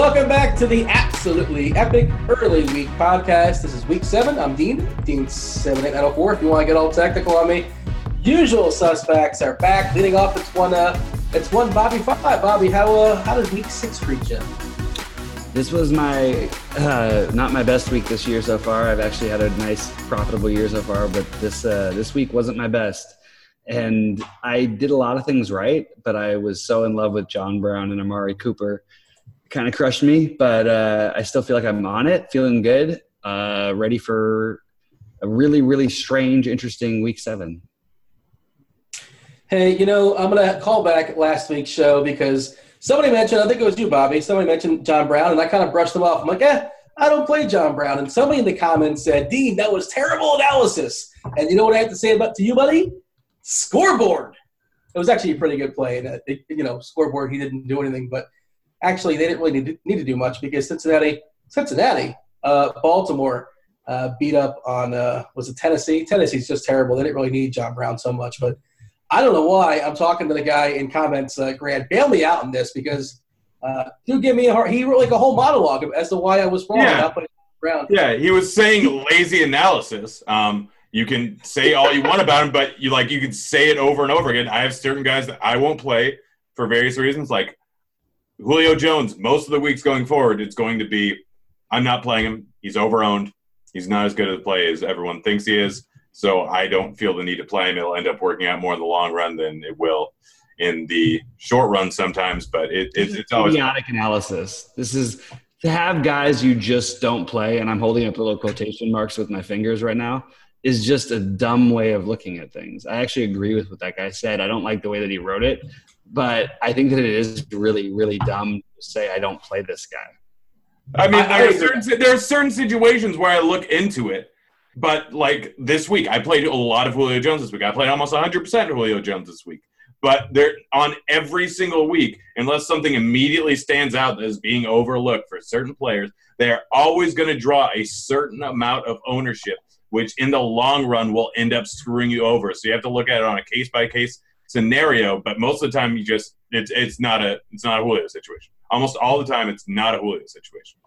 Welcome back to the absolutely epic early week podcast. This is week seven. I'm Dean, Dean seven eight nine zero four. If you want to get all technical on me, usual suspects are back. Leading off, it's one. Uh, it's one BobbyFi. Bobby, how uh, how does week six treat you? This was my uh, not my best week this year so far. I've actually had a nice profitable year so far, but this uh, this week wasn't my best. And I did a lot of things right, but I was so in love with John Brown and Amari Cooper kind of crushed me, but uh, I still feel like I'm on it, feeling good, uh, ready for a really, really strange, interesting week seven. Hey, you know, I'm going to call back last week's show because somebody mentioned, I think it was you, Bobby, somebody mentioned John Brown, and I kind of brushed them off. I'm like, eh, I don't play John Brown. And somebody in the comments said, Dean, that was terrible analysis. And you know what I have to say about to you, buddy? Scoreboard. It was actually a pretty good play. And, it, you know, scoreboard, he didn't do anything, but – actually they didn't really need to do much because Cincinnati, Cincinnati, uh, Baltimore uh, beat up on uh, was it Tennessee? Tennessee's just terrible. They didn't really need John Brown so much, but I don't know why. I'm talking to the guy in comments, uh, Grant, bail me out on this because uh, do give me a heart. He wrote like a whole monologue as to why I was wrong yeah. about putting Brown. Yeah, he was saying lazy analysis. Um, you can say all you want about him, but you like you can say it over and over again. I have certain guys that I won't play for various reasons. Like Julio Jones, most of the weeks going forward, it's going to be I'm not playing him. He's overowned. He's not as good a play as everyone thinks he is. So I don't feel the need to play him. It'll end up working out more in the long run than it will in the short run sometimes. But it, it it's always chaotic analysis. This is to have guys you just don't play, and I'm holding up little quotation marks with my fingers right now. Is just a dumb way of looking at things. I actually agree with what that guy said. I don't like the way that he wrote it, but I think that it is really, really dumb to say I don't play this guy. I mean, there are certain there are certain situations where I look into it, but like this week, I played a lot of Julio Jones this week. I played almost 100 percent of Julio Jones this week. But they're on every single week, unless something immediately stands out as being overlooked for certain players, they are always going to draw a certain amount of ownership, which in the long run will end up screwing you over. So you have to look at it on a case by case scenario, but most of the time you just it's it's not a it's not a Julio situation. Almost all the time it's not a Julio situation.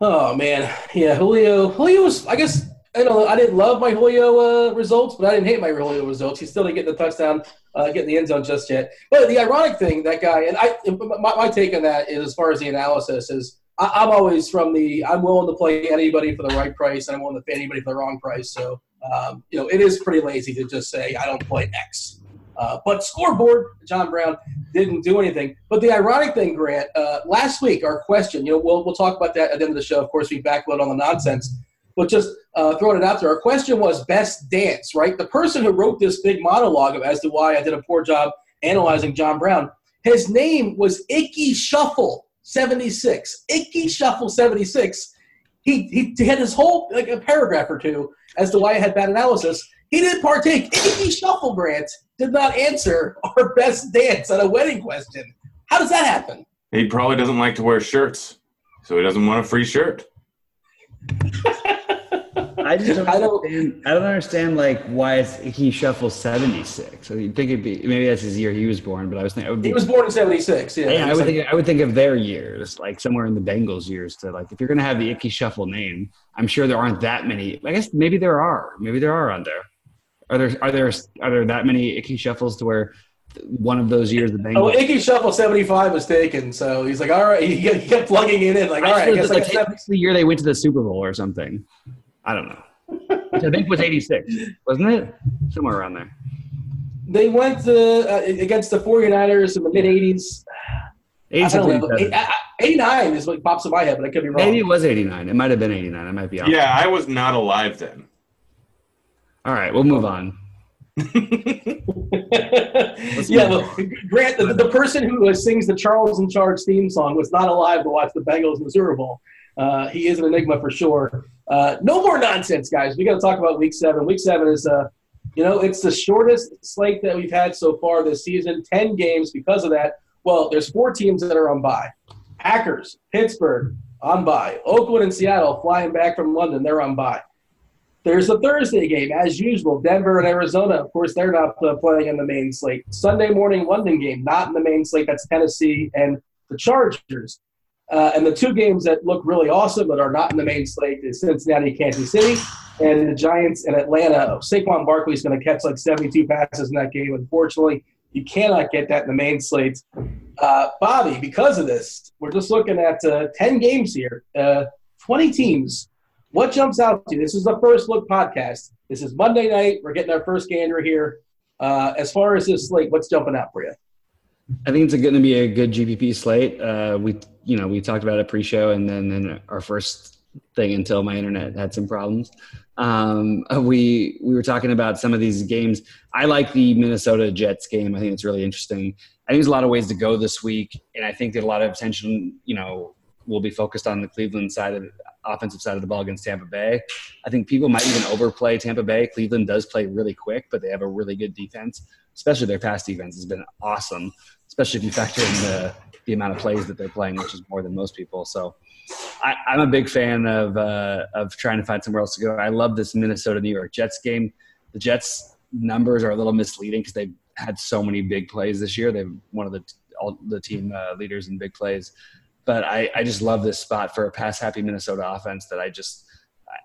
Oh man, yeah, Julio. Julio was, I guess, I know I didn't love my Julio uh, results, but I didn't hate my Julio results. He still didn't get the touchdown, uh, get in the end zone just yet. But the ironic thing, that guy, and I, my, my take on that is, as far as the analysis is, I, am always from the I'm willing to play anybody for the right price, and I'm willing to pay anybody for the wrong price. So, um, you know, it is pretty lazy to just say I don't play X. Uh, but scoreboard, John Brown didn't do anything. But the ironic thing, Grant, uh, last week our question, you know, we'll we'll talk about that at the end of the show. Of course, we backload on the nonsense. But just uh, throwing it out there, our question was best dance, right? The person who wrote this big monologue as to why I did a poor job analyzing John Brown, his name was Ickey Shuffle 76. Ickey Shuffle 76. He, he had his whole like a paragraph or two as to why I had bad analysis. He didn't partake. Ickey Shuffle Grant did not answer our best dance at a wedding question. How does that happen? He probably doesn't like to wear shirts, so he doesn't want a free shirt. I just don't I don't, understand. I don't understand like why he shuffles seventy six. So you think it'd be maybe that's his year he was born, but I was thinking be, he was born in seventy six. Yeah, yeah I would think I would think of their years, like somewhere in the Bengals years. To like if you're gonna have the Ickey Shuffle name, I'm sure there aren't that many. I guess maybe there are. Maybe there are on there. Are there are there are there that many Icky Shuffles to where one of those years the Bengals. Oh, Ickey Shuffle seventy five was taken, so he's like, all right, he, he kept plugging it in, like, all right, I guess like, like the year they went to the Super Bowl or something. I don't know which I think it was 86, wasn't it? Somewhere around there. They went to, uh, against the 49ers in the mid 80s. 89 is what pops in my head, but I could be wrong. Maybe it was 89. It might have been 89. I might be off. Yeah, I was not alive then. All right, we'll move on. yeah, well, Grant, the, the, person who sings the Charles in Charge theme song was not alive to watch the Bengals Missouri Bowl. Uh, he is an enigma for sure. Uh, no more nonsense, guys. We got to talk about Week Seven. Week Seven is, uh, you know, it's the shortest slate that we've had so far this season. Ten games because of that. Well, there's four teams that are on bye. Packers, Pittsburgh on bye. Oakland and Seattle flying back from London. They're on bye. There's a Thursday game, as usual. Denver and Arizona, of course, they're not uh, playing in the main slate. Sunday morning London game, not in the main slate. That's Tennessee and the Chargers. Uh, and the two games that look really awesome but are not in the main slate is Cincinnati, Kansas City, and the Giants and Atlanta. Saquon Barkley is going to catch like 72 passes in that game. Unfortunately, you cannot get that in the main slate. Uh, Bobby, because of this, we're just looking at uh, 10 games here, uh, 20 teams. What jumps out to you? This is the first look podcast. This is Monday night. We're getting our first gander here. Uh, as far as this slate, what's jumping out for you? I think it's going to be a good GPP slate. Uh, we, you know, we talked about it pre-show, and then in our first thing until my internet had some problems. Um, we we were talking about some of these games. I like the Minnesota Jets game. I think it's really interesting. I think there's a lot of ways to go this week, and I think that a lot of attention, you know, will be focused on the Cleveland side of the offensive side of the ball against Tampa Bay. I think people might even overplay Tampa Bay. Cleveland does play really quick, but they have a really good defense, especially their pass defense has been awesome especially if you factor in the, the amount of plays that they're playing, which is more than most people. So I, am a big fan of, uh, of trying to find somewhere else to go. I love this Minnesota New York Jets game. The Jets numbers are a little misleading because they've had so many big plays this year. They're one of the, all the team uh, leaders in big plays. But I, I just love this spot for a pass happy Minnesota offense that I just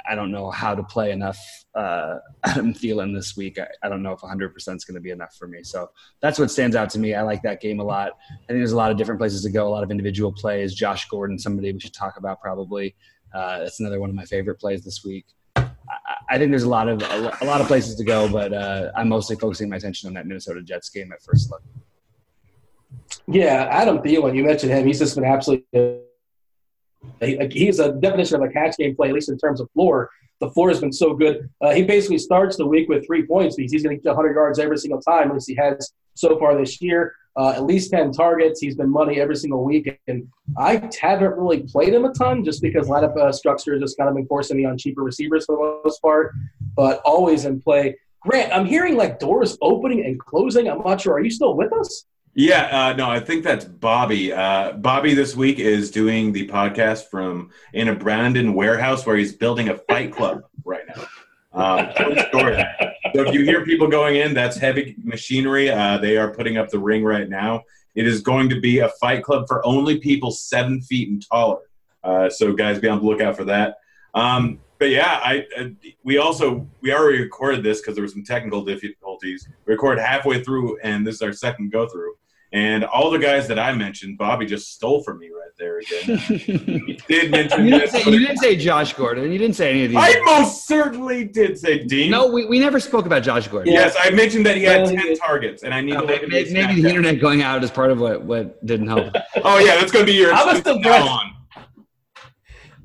I don't know how to play enough uh, Adam Thielen this week. I, I, don't know if 100% is going to be enough for me. So that's what stands out to me. I like that game a lot. I think there's a lot of different places to go, a lot of individual plays. Josh Gordon, somebody we should talk about probably. Uh, that's another one of my favorite plays this week. I, I think there's a lot of a, a lot of places to go, but uh, I'm mostly focusing my attention on that Minnesota Jets game at first look. Yeah, Adam Thielen, you mentioned him. He's just been absolutely he's a definition of a cash game play, at least in terms of floor. The floor has been so good. Uh, he basically starts the week with three points because he's going to get 100 yards every single time, as he has so far this year. Uh, at least 10 targets. He's been money every single week. And I haven't really played him a ton just because lineup uh, structure has just kind of been forcing me on cheaper receivers for the most part, but always in play. Grant, I'm hearing like doors opening and closing. I'm not sure. Are you still with us? Yeah, uh, no, I think that's Bobby. Uh, Bobby this week is doing the podcast from in a Brandon warehouse where he's building a fight club right now. Um. So if you hear people going in, that's heavy machinery. Uh, they are putting up the ring right now. It is going to be a fight club for only people seven feet and taller. Uh, so guys, be on the lookout for that. Um, but yeah, I, I, we also we already recorded this because there were some technical difficulties. We recorded halfway through, and this is our second go through. And all the guys that I mentioned, Bobby just stole from me right there again. he did mention you didn't, say, you didn't, say, Josh Gordon. You didn't say any of these. I most certainly did say Dean. No, we, we never spoke about Josh Gordon. Yes, I mentioned that he had ten targets, and I need to look maybe, maybe the internet going out is part of what, what didn't help. oh yeah, that's going to be your. I was impressed.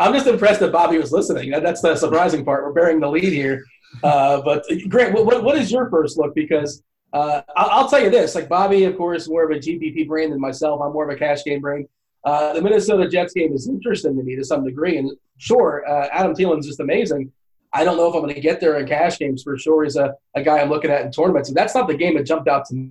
I'm just impressed that Bobby was listening. That's the surprising part. We're bearing the lead here. Uh, but Grant, what, what is your first look? Because uh, I'll, tell you this: like Bobby, of course, more of a GPP brain than myself. I'm more of a cash game brain. Uh, the Minnesota Jets game is interesting to me to some degree, and sure, uh, Adam Thielen's just amazing. I don't know if I'm going to get there in cash games for sure. He's a, a guy I'm looking at in tournaments, and that's not the game that jumped out to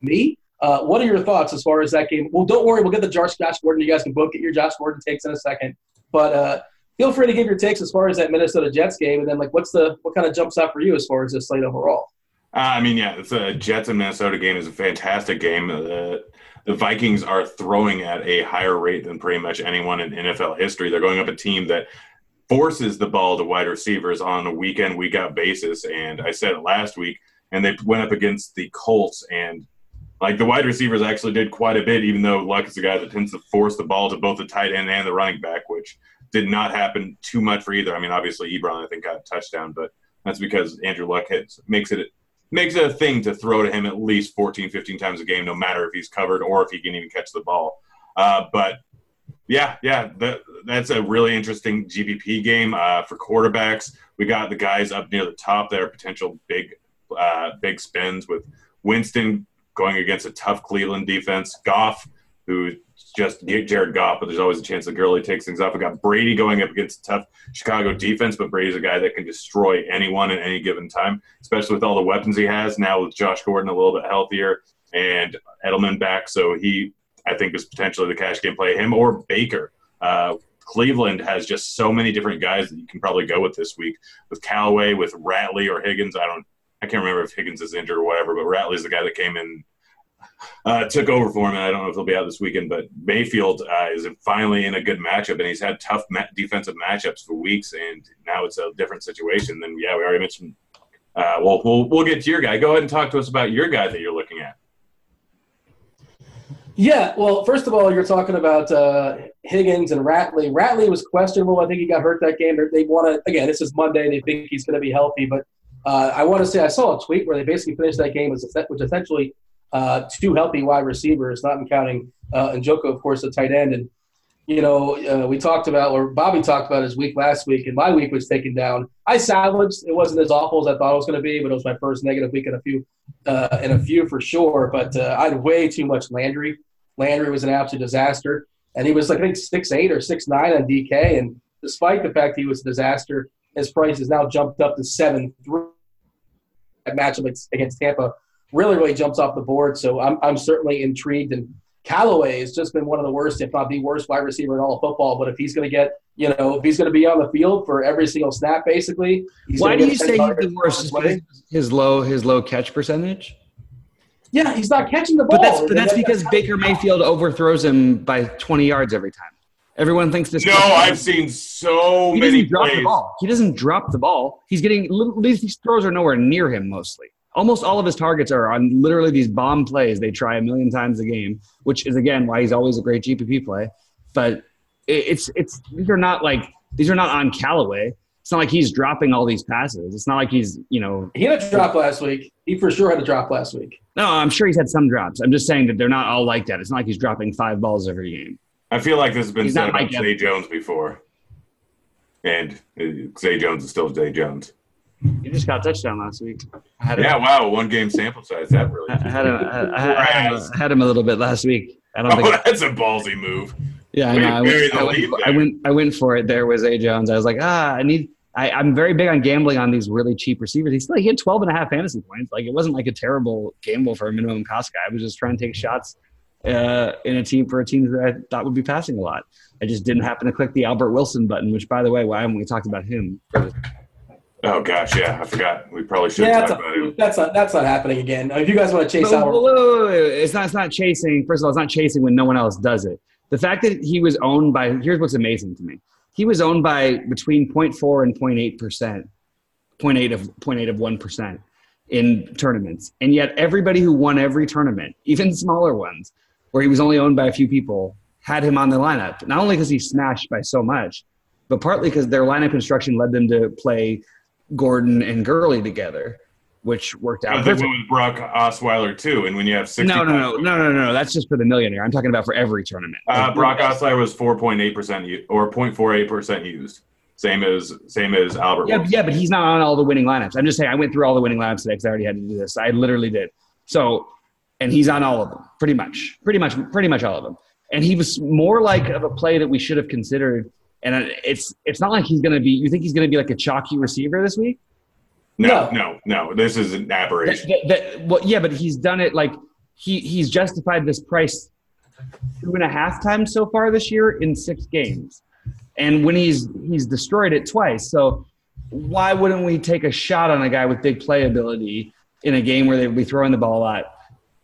me. Uh, what are your thoughts as far as that game? Well, don't worry, we'll get the Josh, Josh Gordon. You guys can both get your Josh Gordon takes in a second, but uh, feel free to give your takes as far as that Minnesota Jets game, and then like, what's the what kind of jumps out for you as far as this slate overall? Uh, I mean, yeah, a Jets and Minnesota game is a fantastic game. the Vikings are throwing at a higher rate than pretty much anyone in NFL history. They're going up a team that forces the ball to wide receivers on a week in, week out basis. And I said it last week, and they went up against the Colts, and like the wide receivers actually did quite a bit, even though Luck is a guy that tends to force the ball to both the tight end and the running back, which did not happen too much for either. I mean, obviously Ebron I think got a touchdown, but that's because Andrew Luck hits makes it makes it a thing to throw to him at least 14, 15 times a game, no matter if he's covered or if he can even catch the ball. Uh, but yeah, yeah, that, that's a really interesting GPP game uh, for quarterbacks. We got the guys up near the top that are potential big, uh, big spins with Winston going against a tough Cleveland defense. Goff, who just get Jared Goff, but there's always a chance that Gurley takes things off. We got Brady going up against a tough Chicago defense, but Brady's a guy that can destroy anyone at any given time, especially with all the weapons he has now with Josh Gordon a little bit healthier and Edelman back. So he, I think, is potentially the cash game play. Him or Baker. Uh, Cleveland has just so many different guys that you can probably go with this week with Callaway, with Ratley or Higgins. I don't, I can't remember if Higgins is injured or whatever, but Ratley's the guy that came in uh, took over for him, and I don't know if he'll be out this weekend. But Mayfield uh, is finally in a good matchup, and he's had tough ma- defensive matchups for weeks, and now it's a different situation. Then yeah, we already mentioned. Uh, well, we'll we'll get to your guy. Go ahead and talk to us about your guy that you're looking at. Yeah, well, first of all, you're talking about uh, Higgins and Ratley. Ratley was questionable. I think he got hurt that game. They want to again. This is Monday. They think he's going to be healthy, but uh, I want to say I saw a tweet where they basically finished that game, as which essentially uh, two healthy wide receivers, not counting uh, of course, a tight end. And, you know, uh, we talked about, or Bobby talked about his week last week, and my week was taken down. I salvaged. It wasn't as awful as I thought it was going to be, but it was my first negative week in a few, uh, in a few for sure. But uh, I had way too much Landry. Landry was an absolute disaster. And he was, like, I think, six eight or six nine on DK. And despite the fact he was a disaster, his price has now jumped up to 7 3 that matchup against Tampa really, really jumps off the board. So I'm, I'm certainly intrigued. And Callaway has just been one of the worst, if not the worst, wide receiver in all of football. But if he's going to get, you know, if he's going to be on the field for every single snap, basically, why do you say he's the worst? His low, his low catch percentage. Yeah, he's not catching the ball. But that's, but that's because Baker Mayfield overthrows him by 20 yards every time. Everyone thinks this. No, I've seen so he many. Doesn't drop the ball. He doesn't drop the ball. He's getting these throws are nowhere near him mostly almost all of his targets are on literally these bomb plays they try a million times a game, which is again why he's always a great GPP play. But it's it's these are not like these are not on Callaway. It's not like he's dropping all these passes. It's not like he's you know he had a drop last week. He for sure had a drop last week. No, I'm sure he's had some drops. I'm just saying that they're not all like that. It's not like he's dropping five balls every game. I feel like this has been he's said about Zay Jones before, and uh, Zay Jones is still Zay Jones. He just got a touchdown last week. yeah, him. wow, one game sample size. That really. I had him. I, I, had him, I had him a little bit last week. I don't oh, think that's a ballsy move. Yeah, I know. I went, I, went, I went, I went. for it. There was A Jones. I was like, ah, I need. I, I'm very big on gambling on these really cheap receivers. He's like he had 12 and a half fantasy points. Like it wasn't like a terrible gamble for a minimum cost guy. I was just trying to take shots uh, in a team for a team that I thought would be passing a lot. I just didn't happen to click the Albert Wilson button, which, by the way, why haven't we talked about him Oh gosh, yeah, I forgot. We probably should yeah, talk about. That's not that's not happening again. If you guys want to chase out, it's not it's not chasing. First of all, it's not chasing when no one else does it. The fact that he was owned by here's what's amazing to me. he was owned by between 0.4 and 0.8 percent, 0.8 of 0.8 of one percent in tournaments, and yet everybody who won every tournament, even smaller ones, where he was only owned by a few people, had him on the lineup. Not only because he smashed by so much, but partly because their lineup construction led them to play Gordon and Gurley together which worked out. I think with Brock Osweiler too, and when you have six. No, no, no, no, no, no. That's just for the millionaire. I'm talking about for every tournament. Uh, Brock Osweiler was 4.8 percent or 0.48 percent used. Same as same as Albert. Yeah, Wilson. yeah, but he's not on all the winning lineups. I'm just saying. I went through all the winning lineups today because I already had to do this. I literally did. So, and he's on all of them, pretty much, pretty much, pretty much all of them. And he was more like of a play that we should have considered. And it's it's not like he's going to be. You think he's going to be like a chalky receiver this week? No, no, no, This is an aberration. That, that, well, yeah, but he's done it like he he's justified this price two and a half times so far this year in six games, and when he's he's destroyed it twice. So why wouldn't we take a shot on a guy with big playability in a game where they'd be throwing the ball a lot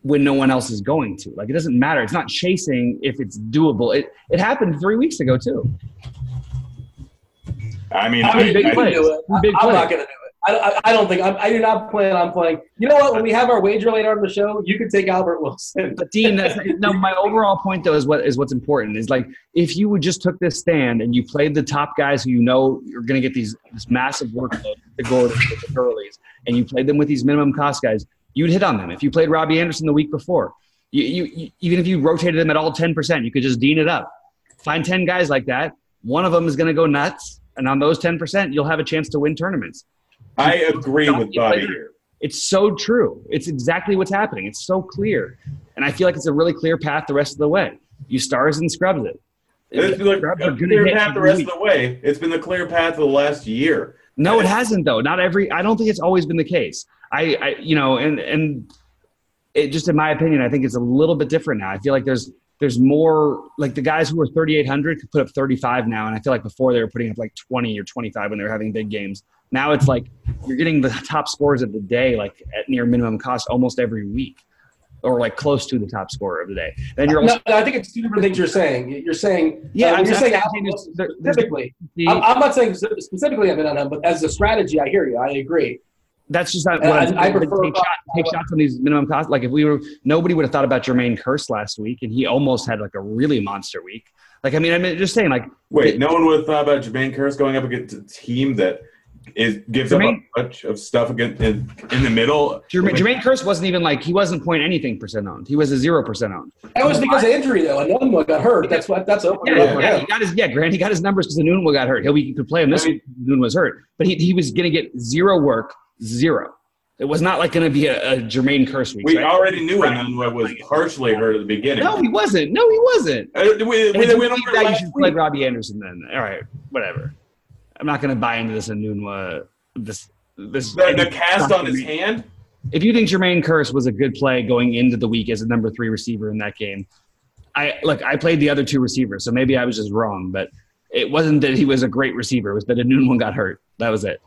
when no one else is going to? Like it doesn't matter. It's not chasing if it's doable. It it happened three weeks ago too. I mean, I, big I, plays. I, big I'm not going to do it. I, I, don't think I'm, I do not plan on playing. You know what? When we have our wager later on the show, you can take Albert Wilson. But Dean, that's, no. My overall point though is what is what's important is like if you would just took this stand and you played the top guys who you know you're going to get these this massive workload, the Gordons, the Gurleys, and you played them with these minimum cost guys, you'd hit on them. If you played Robbie Anderson the week before, you, you, you even if you rotated them at all ten percent, you could just dean it up. Find ten guys like that. One of them is going to go nuts, and on those ten percent, you'll have a chance to win tournaments. I agree with Bobby here. It's so true. It's exactly what's happening. It's so clear. And I feel like it's a really clear path the rest of the way. You stars and scrubs it. It's been a clear path the rest week. of the way. It's been the clear path of the last year. No, it hasn't though. Not every. I don't think it's always been the case. I, I you know, and and it just in my opinion, I think it's a little bit different now. I feel like there's there's more like the guys who were 3800 could put up 35 now and i feel like before they were putting up like 20 or 25 when they were having big games. Now it's like you're getting the top scores of the day like at near minimum cost almost every week or like close to the top scorer of the day. Then you're also no, i think it's two different things you're saying. You're saying yeah uh, you're saying specifically. I'm, I'm, not saying specifically i've been on him but as a strategy i hear you. I agree that's just not what I, I prefer take, shot, take shots on these minimum costs. Like if we were, nobody would have thought about Jermaine Kearse last week, and he almost had like a really monster week. Like I mean, I mean, just saying. Like, wait, it, no one would have thought about Jermaine Kearse going up against a team that is gives Jermaine, up a bunch of stuff against in, in the middle. Jermaine, Jermaine Kearse wasn't even like he wasn't point anything percent owned. He was a zero percent owned. That was because of injury though. Enunwa got hurt. That's what that's open. Yeah, yeah, yeah he got his yeah. Grant he got his numbers because Enunwa got hurt. He'll be he could play him this I mean, week. Enunwa was hurt, but he he was going to get zero work, zero. It was not like going to be a, a Jermaine Kearse week. We right? already knew Enunwa was partially hurt at the beginning. No, he wasn't. No, he wasn't. Uh, we, we, we went over that you should play Robbie Anderson then. All right, whatever. I'm not going to buy into this Enunwa. This this the, the cast on his hand. If you think Jermaine Kearse was a good play going into the week as a number three receiver in that game, I look. I played the other two receivers, so maybe I was just wrong. But it wasn't that he was a great receiver. It was that Enunwa got hurt. That was it.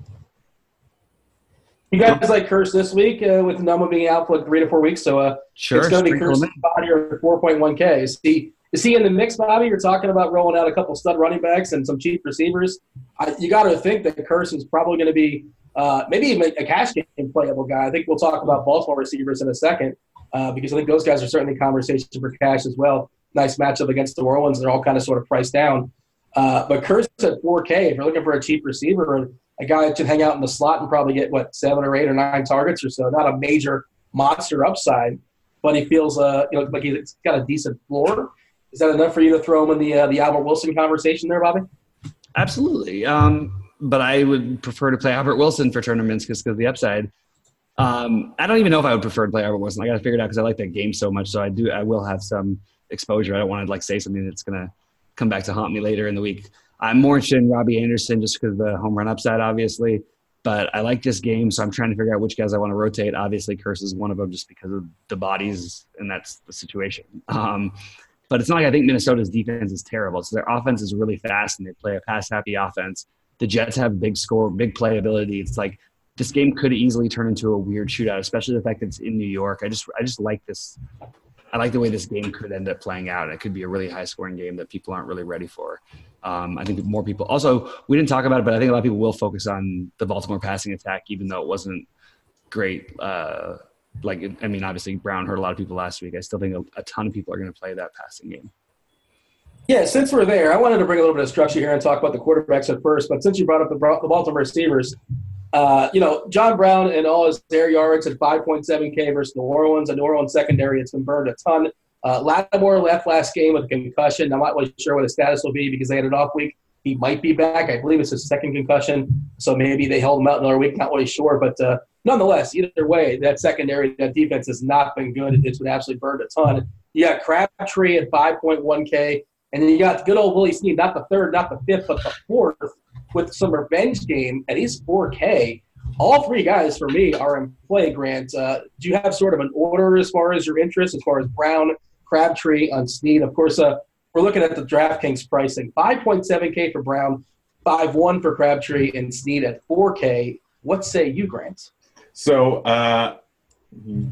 You guys like Kearse this week uh, with Enunwa being out for like three to four weeks, so uh, sure, it's going to be Kearse body or 4.1K. Is he is he in the mix, Bobby? You're talking about rolling out a couple stud running backs and some cheap receivers. I, you got to think that Kearse is probably going to be uh, maybe even a cash game playable guy. I think we'll talk about Baltimore receivers in a second uh, because I think those guys are certainly conversation for cash as well. Nice matchup against the Orleans. They're all kind of sort of priced down. Uh, but Kearse at 4K, if you're looking for a cheap receiver, a guy that hang out in the slot and probably get what seven or eight or nine targets or so. Not a major monster upside, but he feels uh, you know like he's got a decent floor. Is that enough for you to throw him in the uh, the Albert Wilson conversation there, Bobby? Absolutely. Um, but I would prefer to play Albert Wilson for tournaments because of the upside. Um, I don't even know if I would prefer to play Albert Wilson. I got to figure it out because I like that game so much. So I do. I will have some exposure. I don't want to like say something that's gonna come back to haunt me later in the week. I'm more interested in Robbie Anderson just because of the home run upside, obviously. But I like this game, so I'm trying to figure out which guys I want to rotate. Obviously, Kearse is one of them just because of the bodies, and that's the situation. Um, but it's not like I think Minnesota's defense is terrible. So their offense is really fast, and they play a pass-happy offense. The Jets have big score, big playability. It's like this game could easily turn into a weird shootout, especially the fact that it's in New York. I just, I just like this I like the way this game could end up playing out. It could be a really high scoring game that people aren't really ready for. Um, I think more people. Also, we didn't talk about it, but I think a lot of people will focus on the Baltimore passing attack, even though it wasn't great. Uh, like, I mean, obviously Brown hurt a lot of people last week. I still think a, a ton of people are going to play that passing game. Yeah, since we're there, I wanted to bring a little bit of structure here and talk about the quarterbacks at first. But since you brought up the, the Baltimore receivers, uh, you know, John Brown and all his air yards at 5.7K versus New Orleans. A New Orleans secondary, it's been burned a ton. Uh, Lattimore left last game with a concussion. I'm not really sure what his status will be because they had an off week. He might be back. I believe it's his second concussion, so maybe they held him out another week. Not really sure, but uh, nonetheless, either way, that secondary, that defense has not been good. It's been absolutely burned a ton. You got Crabtree at 5.1K, and then you got good old Willie Snead, not the third, not the fifth, but the fourth, with some revenge game, and he's 4K. All three guys for me are in play. Grant, uh, do you have sort of an order as far as your interest, as far as Brown, Crabtree, and Snead? Of course, uh, we're looking at the DraftKings pricing: 5.7K for Brown, 5.1 for Crabtree, and Snead at 4K. What say you, Grant? So uh,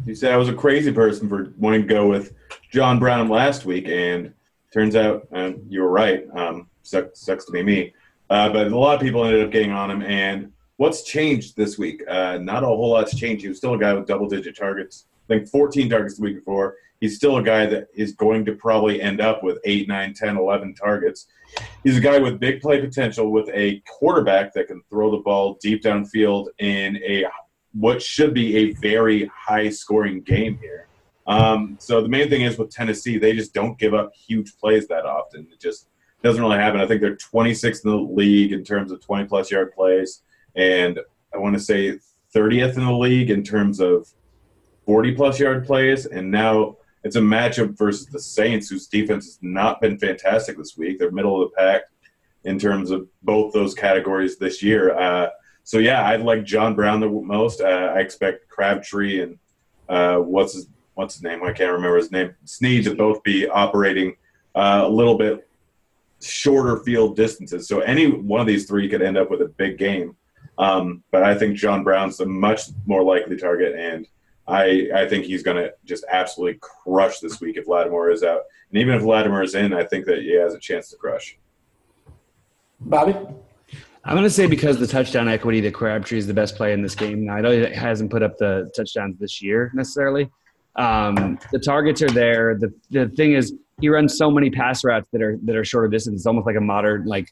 you said I was a crazy person for wanting to go with John Brown last week, and turns out uh, you were right. Um, sucks, sucks to be me. Uh, but a lot of people ended up getting on him. And what's changed this week? Uh, not a whole lot's changed. He was still a guy with double digit targets. I think 14 targets the week before. He's still a guy that is going to probably end up with 8, 9, 10, 11 targets. He's a guy with big play potential with a quarterback that can throw the ball deep downfield in a what should be a very high scoring game here. Um, so the main thing is with Tennessee, they just don't give up huge plays that often. It just doesn't really happen. I think they're 26th in the league in terms of 20 plus yard plays, and I want to say 30th in the league in terms of 40 plus yard plays. And now it's a matchup versus the Saints, whose defense has not been fantastic this week. They're middle of the pack in terms of both those categories this year. Uh, so yeah, I like John Brown the most. Uh, I expect Crabtree and uh, what's his what's his name? I can't remember his name. Snead to both be operating uh, a little bit shorter field distances. So any one of these three could end up with a big game. Um, but I think John Brown's a much more likely target, and I I think he's going to just absolutely crush this week if Lattimore is out. And even if Lattimore is in, I think that he has a chance to crush. Bobby. I'm going to say because the touchdown equity, the Crabtree is the best play in this game. Now, I know he hasn't put up the touchdowns this year necessarily. Um, the targets are there. The the thing is, he runs so many pass routes that are that are shorter distance. It's almost like a modern like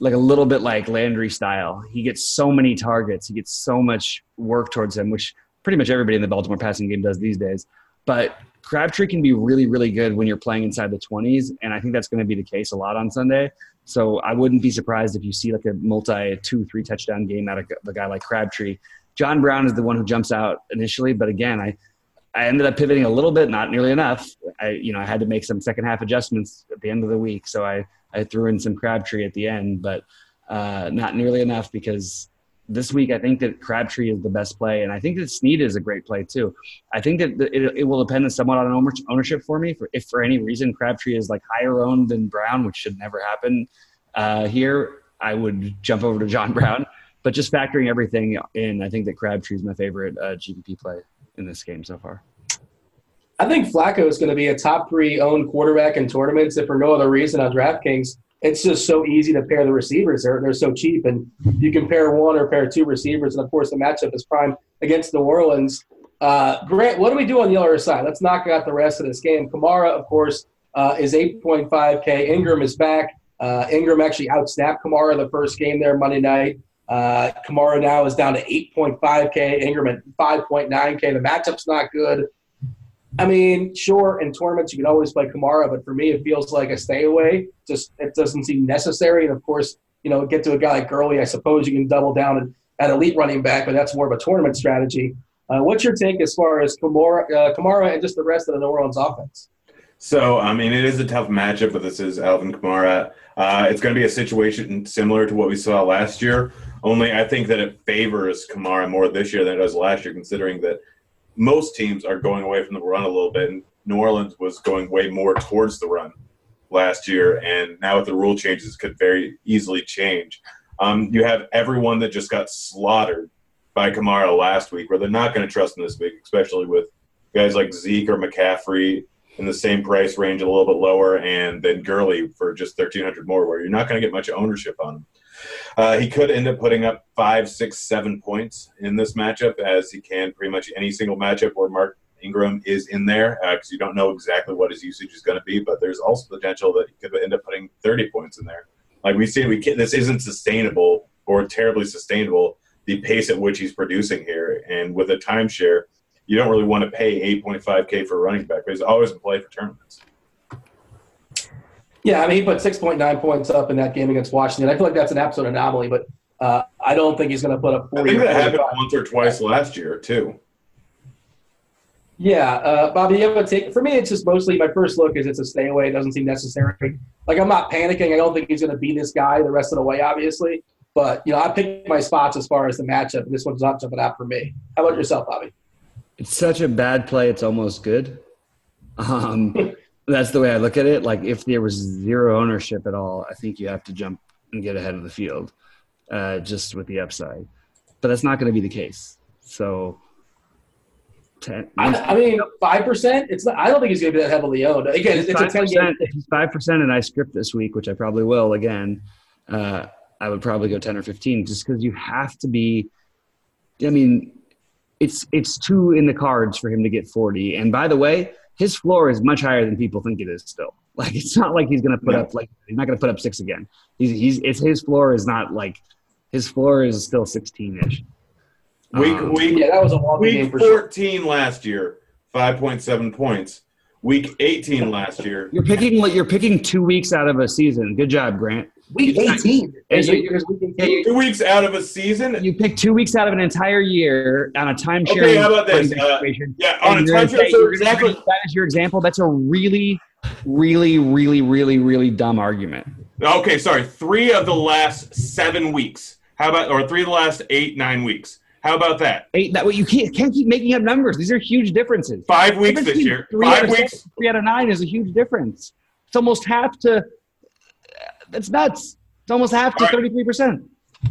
like a little bit like Landry style. He gets so many targets. He gets so much work towards him, which pretty much everybody in the Baltimore passing game does these days. But Crabtree can be really, really good when you're playing inside the 20s, and I think that's going to be the case a lot on Sunday. So I wouldn't be surprised if you see like a multi two, three touchdown game out of a guy like Crabtree. John Brown is the one who jumps out initially, but again, I I ended up pivoting a little bit, not nearly enough. I, you know, I had to make some second half adjustments at the end of the week, so I, I threw in some Crabtree at the end, but uh, not nearly enough because this week I think that Crabtree is the best play, and I think that Snead is a great play too. I think that it, it will depend somewhat on ownership for me. For, if for any reason Crabtree is like higher owned than Brown, which should never happen uh, here, I would jump over to John Brown. But just factoring everything in, I think that Crabtree is my favorite uh, GPP play in this game so far. I think Flacco is going to be a top three owned quarterback in tournaments, if for no other reason on DraftKings. It's just so easy to pair the receivers. They're, they're so cheap. And you can pair one or pair two receivers. And of course, the matchup is prime against New Orleans. Uh, Grant, what do we do on the other side? Let's knock out the rest of this game. Kamara, of course, uh, is 8.5K. Ingram is back. Uh, Ingram actually outsnapped Kamara the first game there Monday night. Uh, Kamara now is down to 8.5K. Ingram at 5.9K. The matchup's not good. I mean, sure, in tournaments you can always play Kamara, but for me it feels like a stay away. Just it doesn't seem necessary. And of course, you know, get to a guy like Gurley, I suppose you can double down at elite running back, but that's more of a tournament strategy. Uh, what's your take as far as Kamara, uh, Kamara and just the rest of the New Orleans offense? So, I mean, it is a tough matchup, but this is Alvin Kamara. Uh, it's going to be a situation similar to what we saw last year, only I think that it favors Kamara more this year than it does last year, considering that most teams are going away from the run a little bit, and New Orleans was going way more towards the run last year, and now with the rule changes, could very easily change. Um, you have everyone that just got slaughtered by Kamara last week, where they're not going to trust him this week, especially with guys like Zeke or McCaffrey in the same price range, a little bit lower, and then Gurley for just thirteen hundred more, where you're not going to get much ownership on him. Uh, he could end up putting up five, six, seven points in this matchup, as he can pretty much any single matchup where Mark Ingram is in there, because uh, you don't know exactly what his usage is going to be. But there's also potential that he could end up putting 30 points in there. Like we see, we can, this isn't sustainable or terribly sustainable. The pace at which he's producing here, and with a timeshare, you don't really want to pay 8.5k for a running back. He's always in play for tournaments. Yeah, I mean, he put 6.9 points up in that game against Washington. I feel like that's an absolute anomaly, but uh, I don't think he's going to put up 40. I think that happened once or twice last year, too. Yeah, uh, Bobby, you have a take. For me, it's just mostly my first look is it's a stay away. It doesn't seem necessary. Like, I'm not panicking. I don't think he's going to be this guy the rest of the way, obviously. But, you know, I picked my spots as far as the matchup, this one's not jumping out for me. How about yourself, Bobby? It's such a bad play, it's almost good. Um, that's the way I look at it. Like if there was zero ownership at all, I think you have to jump and get ahead of the field, uh, just with the upside. But that's not going to be the case. So, 10, I, I mean, five percent. It's not. I don't think he's going to be that heavily owned. Again, it's, a ten game. Five percent, and I script this week, which I probably will again, uh, I would probably go ten or fifteen, just because you have to be. I mean, it's it's two in the cards for him to get forty. And by the way, his floor is much higher than people think it is still. Like it's not like he's going to put up like he's not going to put up six again. He's he's it's his floor is not like his floor is still 16ish. Week um, week yeah, that was a long week 14 sure. last year, 5.7 points. Week 18 last year. You're picking you're picking 2 weeks out of a season. Good job, Grant. Week 18. two weeks out of a season. You pick two weeks out of an entire year on a timeshare. Okay, how about this? Uh, yeah, on a timeshare. So exactly. That is your example. That's a really, really, really, really, really dumb argument. Okay, sorry. Three of the last seven weeks. How about, or three of the last eight, nine weeks. How about that? Eight. That way you can't can't keep making up numbers. These are huge differences. Five weeks this year. Five weeks. Seven, three out of nine is a huge difference. It's almost half to that's nuts. It's almost half to thirty three percent.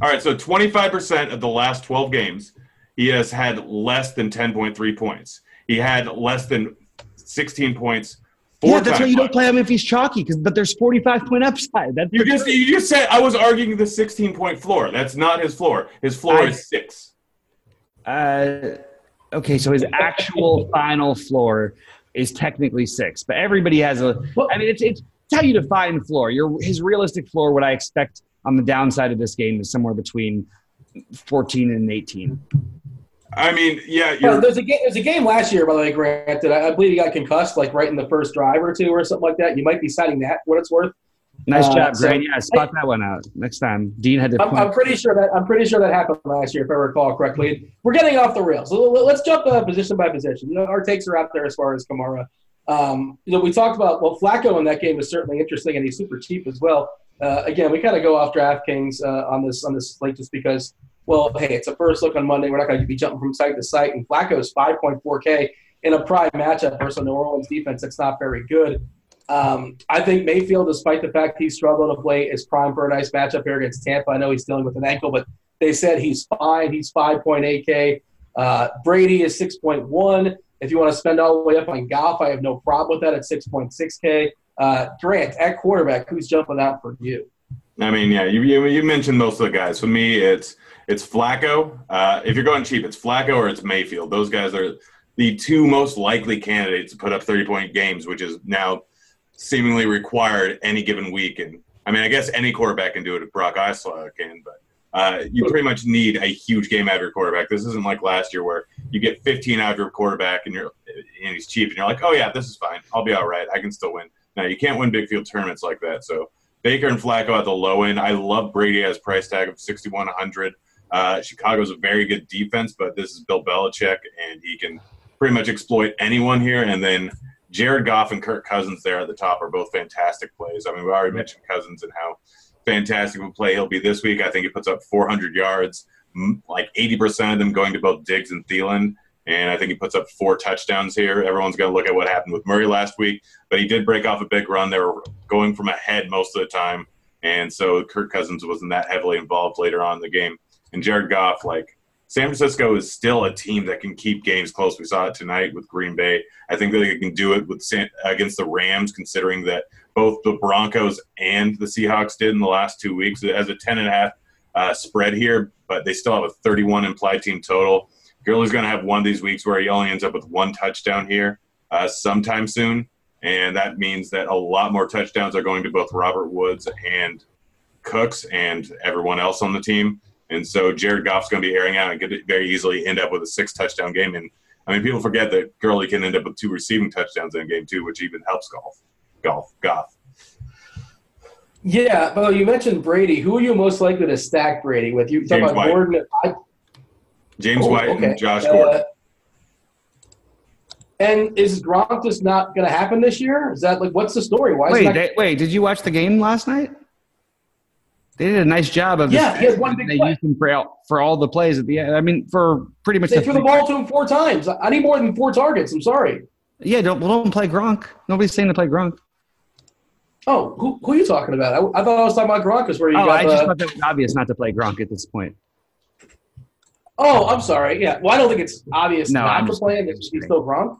All right, so twenty five percent of the last twelve games, he has had less than ten point three points. He had less than sixteen points. yeah, that's why you don't play him if he's chalky, because but there's forty five point upside. That's you just you just said I was arguing the sixteen point floor. That's not his floor. His floor I, is six. Uh, okay, so his actual final floor is technically six, but everybody has a. I mean, it's it's how you define floor. Your his realistic floor, what I expect on the downside of this game is somewhere between 14 and 18. I mean, yeah. Well, there's a game. There's a game last year, by the way, Grant. That I, I, believe he got concussed, like right in the first drive or two, or something like that. You might be citing that what it's worth. Nice uh, job, Grant. So, yeah, spot that one out next time. Dean had to. I'm, I'm, pretty sure that I'm pretty sure that happened last year, if I recall correctly. We're getting off the rails. So let's jump uh, position by position. You know, our takes are out there as far as Kamara. Um, you know, we talked about well, Flacco in that game is certainly interesting, and he's super cheap as well. Uh, again, we kind of go off DraftKings uh, on this on this slate just because, well, hey, it's a first look on Monday. We're not going to be jumping from site to site, and Flacco's 5.4K in a prime matchup versus New Orleans defense that's not very good. Um, I think Mayfield, despite the fact he struggled to play, is prime for a nice matchup here against Tampa. I know he's dealing with an ankle, but they said he's fine. He's 5.8K. Uh, Brady is 6.1. If you want to spend all the way up on Goff, I have no problem with that at 6.6K. Uh, at quarterback, who's jumping out for you? I mean, yeah, you, you, you mentioned most of the guys. For me, it's it's Flacco. Uh, if you're going cheap, it's Flacco or it's Mayfield. Those guys are the two most likely candidates to put up 30 point games, which is now seemingly required any given week. And I mean, I guess any quarterback can do it if Brock Osweiler can, but uh, you pretty much need a huge game out of your quarterback. This isn't like last year where you get 15 out of your quarterback and you're and he's cheap and you're like, oh yeah, this is fine. I'll be all right. I can still win. Now you can't win big field tournaments like that. So Baker and Flacco at the low end. I love Brady as price tag of 6100. Uh, Chicago's a very good defense, but this is Bill Belichick and he can pretty much exploit anyone here. And then Jared Goff and Kirk Cousins there at the top are both fantastic plays. I mean, we already mentioned Cousins and how fantastic of a play he'll be this week. I think he puts up 400 yards, like 80% of them going to both Diggs and Thielen. And I think he puts up four touchdowns here. Everyone's going to look at what happened with Murray last week, but he did break off a big run. They were going from ahead most of the time. And so Kirk Cousins wasn't that heavily involved later on in the game. And Jared Goff, like San Francisco is still a team that can keep games close. We saw it tonight with Green Bay. I think that they can do it with San, against the Rams, considering that both the Broncos and the Seahawks did in the last two weeks as a ten and a half uh, spread here, but they still have a 31 implied team total. Gurley's going to have one of these weeks where he only ends up with one touchdown here uh, sometime soon, and that means that a lot more touchdowns are going to both Robert Woods and Cooks and everyone else on the team. And so Jared Goff's going to be airing out and could very easily end up with a six touchdown game. And I mean, people forget that Gurley can end up with two receiving touchdowns in a game too, which even helps golf. Golf, Goff. Yeah, well, you mentioned Brady. Who are you most likely to stack Brady with? You talk about White. Gordon. I, James oh, White okay. and Josh uh, Gordon. And is Gronk just not going to happen this year? Is that like what's the story? Why? Wait, not- they, wait. Did you watch the game last night? They did a nice job of yeah. He had one big they play. used him for all, for all the plays at the end. I mean, for pretty much. They the threw the ball to him four times. I need more than four targets. I'm sorry. Yeah, don't don't play Gronk. Nobody's saying to play Gronk. Oh, who, who are you talking about? I, I thought I was talking about Gronk. Is where you oh, got. I just thought it was obvious not to play Gronk at this point. Oh, I'm sorry. Yeah. Well, I don't think it's obvious no, not I'm to play him. He's still Gronk.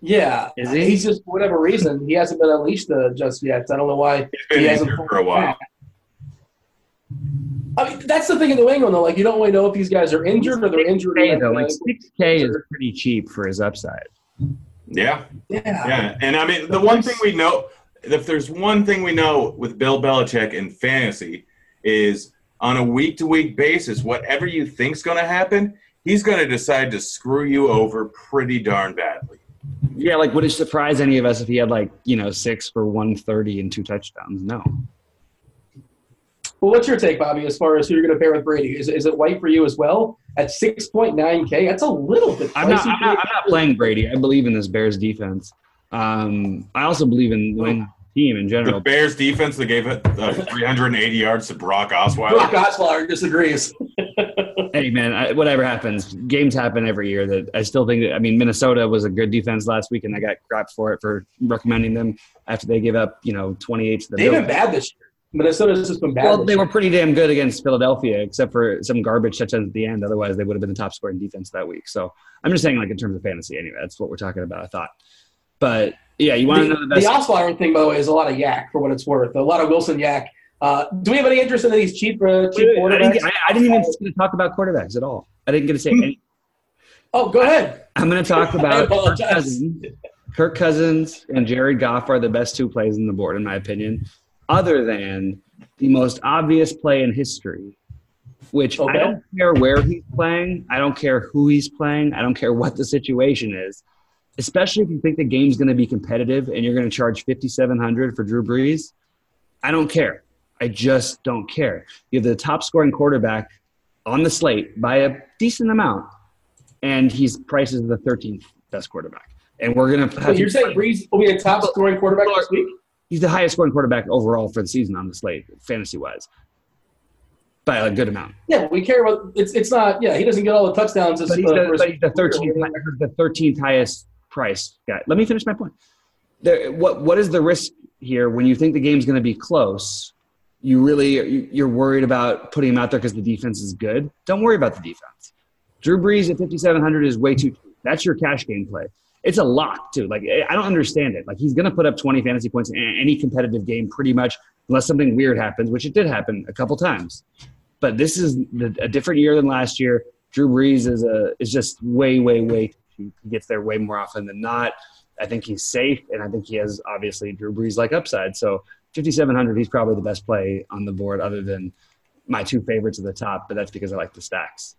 Yeah. Is he? He's just for whatever reason he hasn't been unleashed uh, just yet. I don't know why he hasn't for a while. I mean, that's the thing in New England, though. Like, you don't really know if these guys are injured or they're injured. K, though, like six K is pretty cheap for his upside. Yeah. Yeah. Yeah. And I mean, the one thing we know, if there's one thing we know with Bill Belichick in fantasy, is on a week to week basis, whatever you think's going to happen, he's going to decide to screw you over pretty darn badly. Yeah, like would it surprise any of us if he had like you know six for one thirty and two touchdowns? No. Well, what's your take, Bobby, as far as who you're going to pair with Brady? Is, is it White for you as well at 6.9K? That's a little bit. I'm not, I'm not, I'm not playing Brady. I believe in this Bears defense. Um, I also believe in win team in general. The Bears defense that gave it uh, 380 yards to Brock Osweiler. Brock Osweiler disagrees. hey man, I, whatever happens, games happen every year. That I still think that I mean Minnesota was a good defense last week, and I got crap for it for recommending them after they gave up you know 28 to the. They've been bad this year. Minnesota's just been bad. Well, they were pretty damn good against Philadelphia, except for some garbage touchdowns at the end. Otherwise, they would have been the top scoring defense that week. So I'm just saying, like in terms of fantasy, anyway, that's what we're talking about. I thought, but yeah, you want the, to know the best. The Osweiler thing, by the way, is a lot of yak for what it's worth. A lot of Wilson yak. Uh, do we have any interest in these cheap, uh, cheap quarterbacks? I didn't, I, I didn't even talk about quarterbacks at all. I didn't get to say hmm. any. Oh, go ahead. I'm going to talk about Kirk Cousins. Kirk Cousins and Jared Goff are the best two plays in the board, in my opinion, other than the most obvious play in history, which okay. I don't care where he's playing. I don't care who he's playing. I don't care what the situation is especially if you think the game's going to be competitive and you're going to charge 5700 for Drew Brees. I don't care. I just don't care. You have the top scoring quarterback on the slate by a decent amount, and he's priced as the 13th best quarterback. And we're going to. So you're saying Brees will be a top scoring quarterback this week? He's the highest scoring quarterback overall for the season on the slate, fantasy wise, by a good amount. Yeah, we care about it's. It's not. Yeah, he doesn't get all the touchdowns. Uh, but he's, the, but he's the 13th, the 13th highest price guy. Let me finish my point. There, what what is the risk here when you think the game's going to be close? You really you're worried about putting him out there because the defense is good. Don't worry about the defense. Drew Brees at 5700 is way too. That's your cash game play. It's a lock too. Like eh, I don't understand it. Like he's going to put up 20 fantasy points in any competitive game, pretty much, unless something weird happens, which it did happen a couple times. But this is a different year than last year. Drew Brees is a is just way, way, way he, gets there way more often than not. I think he's safe, and I think he has obviously Drew Brees like upside. So 5,700, he's probably the best play on the board, other than my two favorites at the top. But that's because I like the stacks.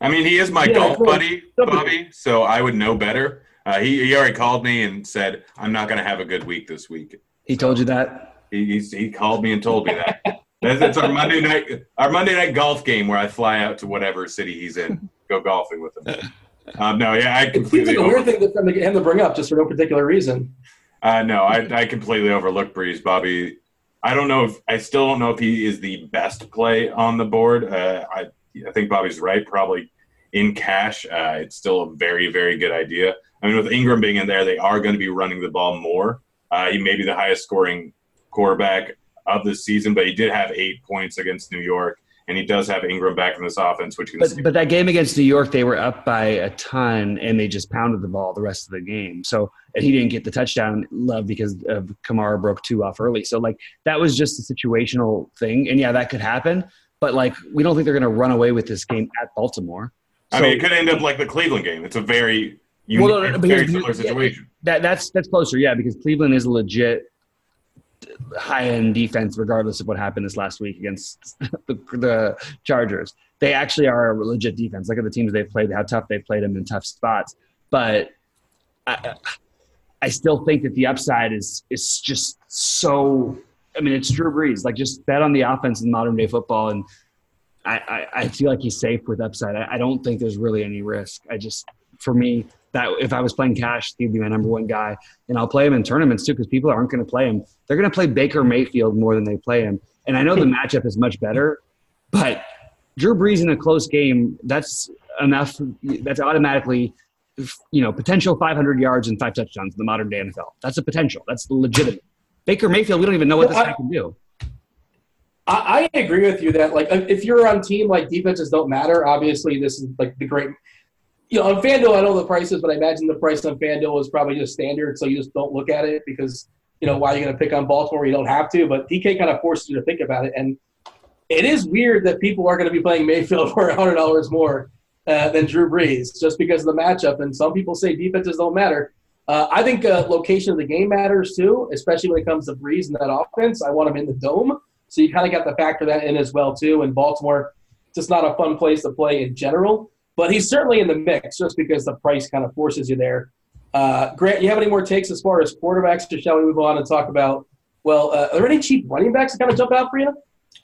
I mean, he is my yeah, golf buddy, Bobby, so I would know better. Uh, he, he already called me and said, I'm not going to have a good week this week. He told you that? He, he called me and told me that. that's, that's, our Monday night our Monday night golf game where I fly out to whatever city he's in, go golfing with him. Um, no, yeah, I completely. It seems like a weird thing for him to bring up just for no particular reason. Uh, no, I, I completely overlooked Brees, Bobby. I don't know if I still don't know if he is the best play on the board. Uh, I I think Bobby's right. Probably in cash, uh, it's still a very very good idea. I mean, with Ingram being in there, they are going to be running the ball more. Uh, he may be the highest scoring quarterback of the season, but he did have eight points against New York and he does have Ingram back in this offense, which can. But, but that game against New York, they were up by a ton, and they just pounded the ball the rest of the game. So and he didn't get the touchdown love because of Kamara broke two off early. So like that was just a situational thing, and yeah, that could happen. But like we don't think they're going to run away with this game at Baltimore. So, I mean, it could end up like the Cleveland game. It's a very unique, well, no, no, very similar situation. That that's that's closer, yeah, because Cleveland is a legit high end defense, regardless of what happened this last week against the, the, Chargers. They actually are a legit defense. Look at the teams they've played, how tough they've played them in tough spots. But I, I still think that the upside is is just so. I mean, it's Drew Brees. Like, just bet on the offense in modern day football, and I, I, I feel like he's safe with upside. I, I don't think there's really any risk. I just, for me, that if I was playing cash, he'd be my number one guy. And I'll play him in tournaments too because people aren't going to play him. They're going to play Baker Mayfield more than they play him. And I know the matchup is much better, but Drew Brees in a close game, that's enough. That's automatically, you know, potential 500 yards and five touchdowns in the modern day NFL. That's a potential. That's legitimate. Baker Mayfield, we don't even know what this guy can do. I, I agree with you that like if you're on team like defenses don't matter. Obviously, this is like the great you know, on FanDuel, I know the prices, but I imagine the price on FanDuel is probably just standard, so you just don't look at it because, you know, why are you going to pick on Baltimore? You don't have to, but DK kind of forces you to think about it. And it is weird that people are going to be playing Mayfield for $100 more uh, than Drew Brees just because of the matchup. And some people say defenses don't matter. Uh, I think uh, location of the game matters too, especially when it comes to Brees and that offense. I want him in the dome. So you kind of got to factor that in as well too. And Baltimore, just not a fun place to play in general. But he's certainly in the mix just because the price kind of forces you there. Uh, Grant, you have any more takes as far as quarterbacks, or shall we move on and talk about? Well, uh, are there any cheap running backs that kind of jump out for you?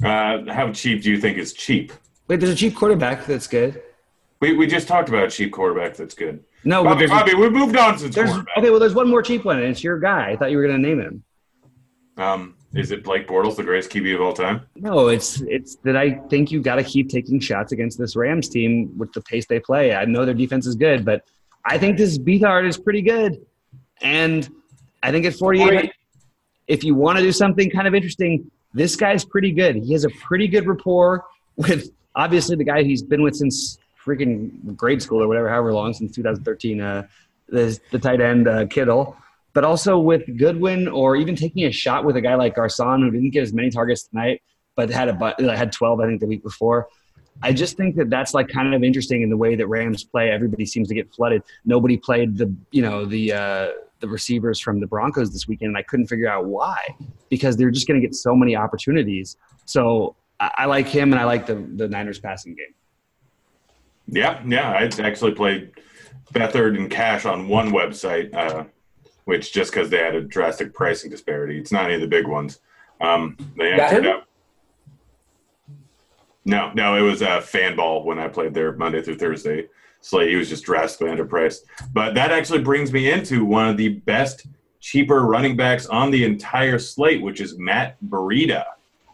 Uh, how cheap do you think is cheap? Wait, there's a cheap quarterback that's good. We, we just talked about a cheap quarterback that's good. No, Bobby, Bobby, we moved on since quarterback. Okay, well, there's one more cheap one, and it's your guy. I thought you were going to name him. Um, is it Blake Bortles, the greatest QB of all time? No, it's it's that I think you got to keep taking shots against this Rams team with the pace they play. I know their defense is good, but I think this Beathard is pretty good, and I think at 48, if you want to do something kind of interesting, this guy's pretty good. He has a pretty good rapport with obviously the guy he's been with since freaking grade school or whatever, however long since 2013. Uh, the the tight end uh, Kittle but also with Goodwin or even taking a shot with a guy like Garcon who didn't get as many targets tonight, but had a had 12 I think the week before. I just think that that's like kind of interesting in the way that Rams play. Everybody seems to get flooded. Nobody played the you know the uh, the receivers from the Broncos this weekend, and I couldn't figure out why because they're just going to get so many opportunities. So I, I like him, and I like the the Niners passing game. Yeah, yeah, I actually played Beathard and Cash on one website. Uh, which just because they had a drastic pricing disparity, it's not any of the big ones. Um, they up. No, no, it was a uh, Fanball when I played there Monday through Thursday. Slate, he was just drastically underpriced. But that actually brings me into one of the best, cheaper running backs on the entire slate, which is Matt Breida.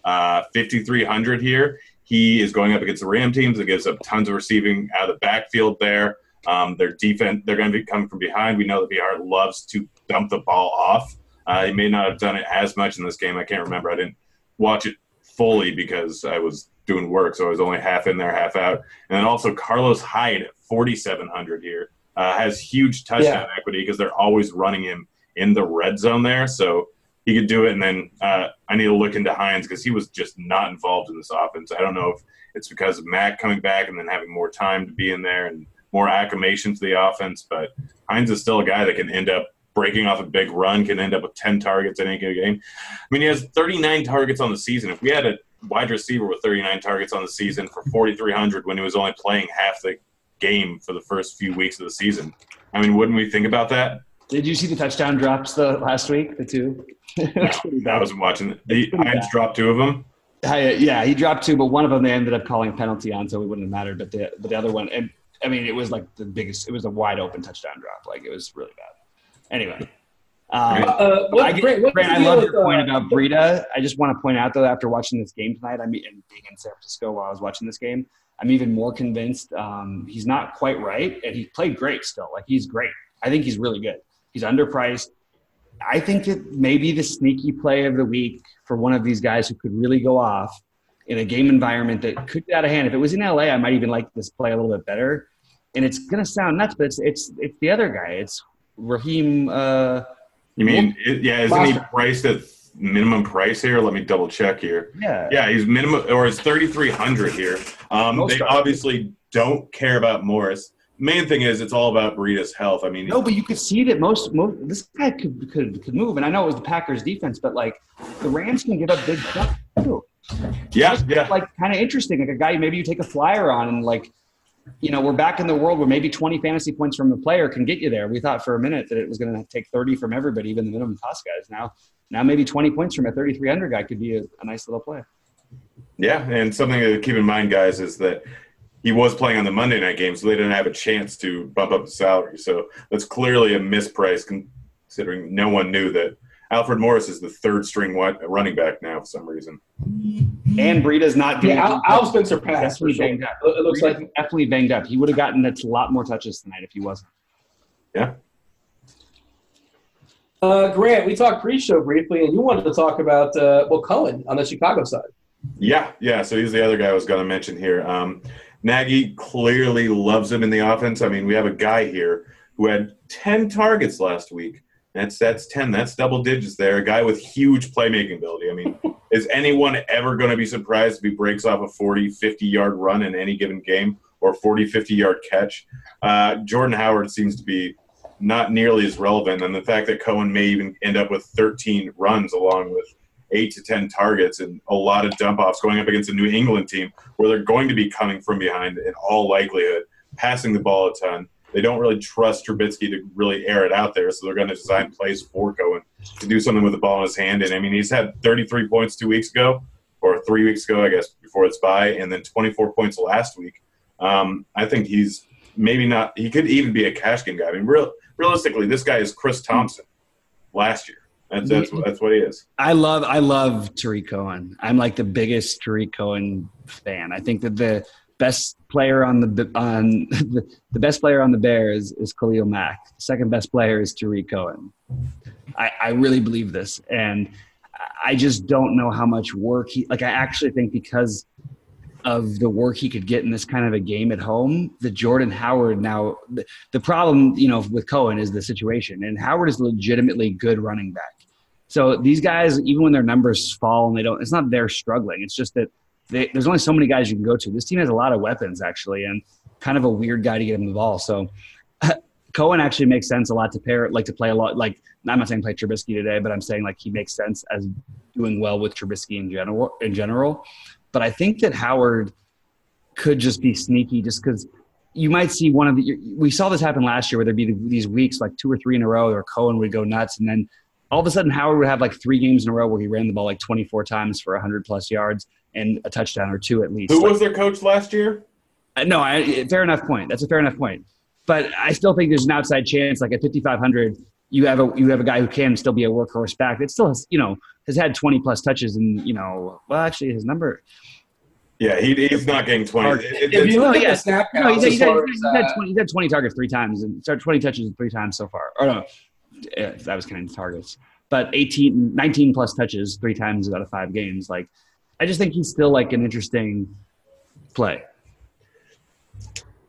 Uh, 5,300 here. He is going up against the Ram teams. It gives up tons of receiving out of the backfield there. Um, their defense, they're going to be coming from behind. We know that Beathard loves to dump the ball off. Uh, he may not have done it as much in this game. I can't remember. I didn't watch it fully because I was doing work, so I was only half in there, half out. And then also Carlos Hyde at 4,700 here uh, has huge touchdown yeah. equity because they're always running him in the red zone there. So he could do it. And then uh, I need to look into Hines because he was just not involved in this offense. I don't know if it's because of Mack coming back and then having more time to be in there and more acclimation to the offense, but Hines is still a guy that can end up breaking off a big run, can end up with 10 targets in any game. I mean, he has 39 targets on the season. If we had a wide receiver with 39 targets on the season for 4,300 when he was only playing half the game for the first few weeks of the season, I mean, wouldn't we think about that? Did you see the touchdown drops the last week, the two? no, I wasn't watching. The Hines dropped two of them. Uh, yeah, he dropped two, but one of them they ended up calling a penalty on, so it wouldn't have mattered. But the but the other one, and I mean, it was like the biggest. It was a wide open touchdown drop. Like it was really bad. Anyway. Um, uh, what, I, get, Grant, I love your point uh, about Breida. I just want to point out though, after watching this game tonight, I mean, and being in San Francisco while I was watching this game, I'm even more convinced um, he's not quite right, and he played great still. Like he's great. I think he's really good. He's underpriced. I think that maybe the sneaky play of the week for one of these guys who could really go off in a game environment that could get out of hand. If it was in LA, I might even like this play a little bit better. And it's gonna sound nuts, but it's it's it's the other guy. It's Raheem. Uh, you mean it, yeah? Isn't he priced at minimum price here? Let me double check here. Yeah, yeah, he's minimum or it's thirty three hundred here. Um, they obviously don't care about Morris. Main thing is it's all about Breida's health. I mean, no, but you could see that most, most this guy could could could move, and I know it was the Packers defense, but like the Rams can give up big stuff too. Yeah, yeah. Like kind of interesting, like a guy maybe you take a flyer on, and like you know, we're back in the world where maybe 20 fantasy points from a player can get you there. We thought for a minute that it was going to take 30 from everybody, even the minimum cost guys. Now, now maybe 20 points from a 3,300 guy could be a, a nice little play. Yeah, and something to keep in mind, guys, is that he was playing on the Monday night game, so they didn't have a chance to bump up the salary. So that's clearly a misprice, considering no one knew that Alfred Morris is the third string running back now for some reason. And Breida's not doing. Yeah, Al, Al's been surpassed. Definitely sure. banged up. It looks Breida's like definitely banged up. He would have gotten a lot more touches tonight if he wasn't. Yeah. Uh, Grant, we talked pre-show briefly, and you wanted to talk about uh, well Cohen on the Chicago side. Yeah, yeah. So he's the other guy I was going to mention here. Um, Nagy clearly loves him in the offense. I mean, we have a guy here who had ten targets last week that's that's ten. That's double digits there. A guy with huge playmaking ability. I mean, is anyone ever going to be surprised if he breaks off a 40, 50 yard run in any given game or 40, 50 yard catch? Uh, Jordan Howard seems to be not nearly as relevant, and the fact that Cohen may even end up with 13 runs along with eight to 10 targets and a lot of dump offs going up against a New England team where they're going to be coming from behind in all likelihood, passing the ball a ton they don't really trust Trubisky to really air it out there, so they're going to design plays for Cohen to do something with the ball in his hand. And I mean, he's had 33 points two weeks ago, or three weeks ago, I guess, before it's by, and then 24 points last week. Um, I think he's maybe not. He could even be a cash game guy. I mean, real realistically, this guy is Chris Thompson last year. That's that's that's what he is. I love I love Tarik Cohen. I'm like the biggest Tarik Cohen fan. I think that the best player on the on the, the best player on the Bears is Khalil Mack. second best player is Tarik Cohen. I, I really believe this, and I just don't know how much work he like. I actually think because of the work he could get in this kind of a game at home, the Jordan Howard now the, the problem you know with Cohen is the situation, and Howard is legitimately good running back. So these guys, even when their numbers fall and they don't, it's not they're struggling. It's just that they, there's only so many guys you can go to. This team has a lot of weapons actually, and kind of a weird guy to get him the ball. So Cohen actually makes sense a lot to pair, like to play a lot. Like I'm not saying play Trubisky today, but I'm saying like he makes sense as doing well with Trubisky in general. In general, but I think that Howard could just be sneaky, just because you might see one of the. We saw this happen last year, where there'd be these weeks like two or three in a row, where Cohen would go nuts, and then all of a sudden Howard would have like three games in a row where he ran the ball like 24 times for 100 plus yards and a touchdown or two at least. Who like, was their coach last year? Uh, no, I, fair enough point. That's a fair enough point. But I still think there's an outside chance, like at 5,500, you have a you have a guy who can still be a workhorse back. That still has you know has had 20 plus touches and you know well actually his number. Yeah, he, he's not getting 20. It, if you look at the snap no, he's, he's, had, he's, had, 20, he's had 20 targets three times and started 20 touches three times so far. Or no, yeah, that was kind of targets. But 18, 19 plus touches three times out of five games. Like I just think he's still like an interesting play.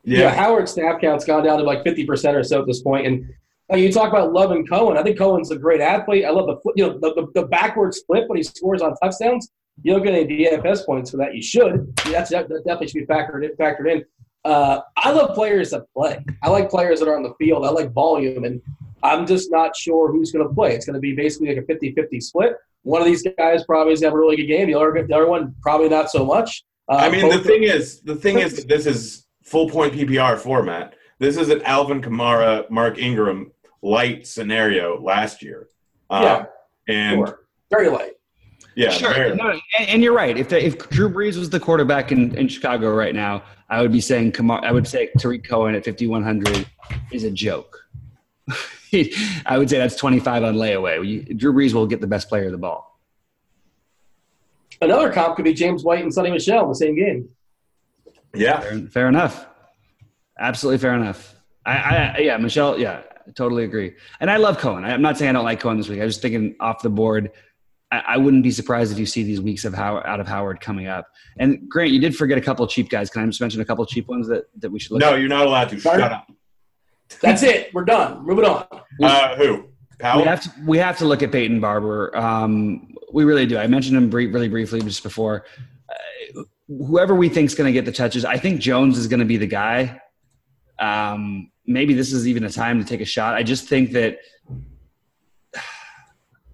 Yeah, yeah Howard's snap count's gone down to like fifty percent or so at this point. point, and like, you talk about Love and Cohen. I think Cohen's a great athlete. I love the you know the, the, the backward split when he scores on touchdowns. You don't get any DFS points for that. You should. That's that definitely should be factored in. Factored in. Uh, I love players that play. I like players that are on the field. I like volume, and I'm just not sure who's going to play. It's going to be basically like a 50-50 split one of these guys probably is going to have a really good game. The other, the other one probably not so much. Uh, I mean, the thing is, the thing is, that this is full point PPR format. This is an Alvin Kamara, Mark Ingram light scenario last year. Uh, yeah, and sure. very light. Yeah, sure. No, and, and, you're right. If the, if Drew Brees was the quarterback in, in Chicago right now, I would be saying Kamara. I would say Tarik Cohen at 5100 is a joke. I would say that's 25 on layaway. Drew Brees will get the best player of the ball. Another comp could be James White and Sony Michel in the same game. Yeah, fair, fair enough. Absolutely fair enough. I, I, yeah, Michel, Yeah, totally agree. And I love Cohen. I'm not saying I don't like Cohen this week. I was just thinking off the board. I, I, wouldn't be surprised if you see these weeks of Howard, out of Howard coming up. And Grant, you did forget a couple cheap guys. Can I just mention a couple cheap ones that, that we should look no, at? you're not allowed to. Shut up. That's it. We're done. Moving on. Uh, who? Powell? We have to we have to look at Peyton Barber. Um, we really do. I mentioned him brief, really briefly just before. Uh, whoever we think is going to get the touches, I think Jones is going to be the guy. Um, maybe this is even a time to take a shot. I just think that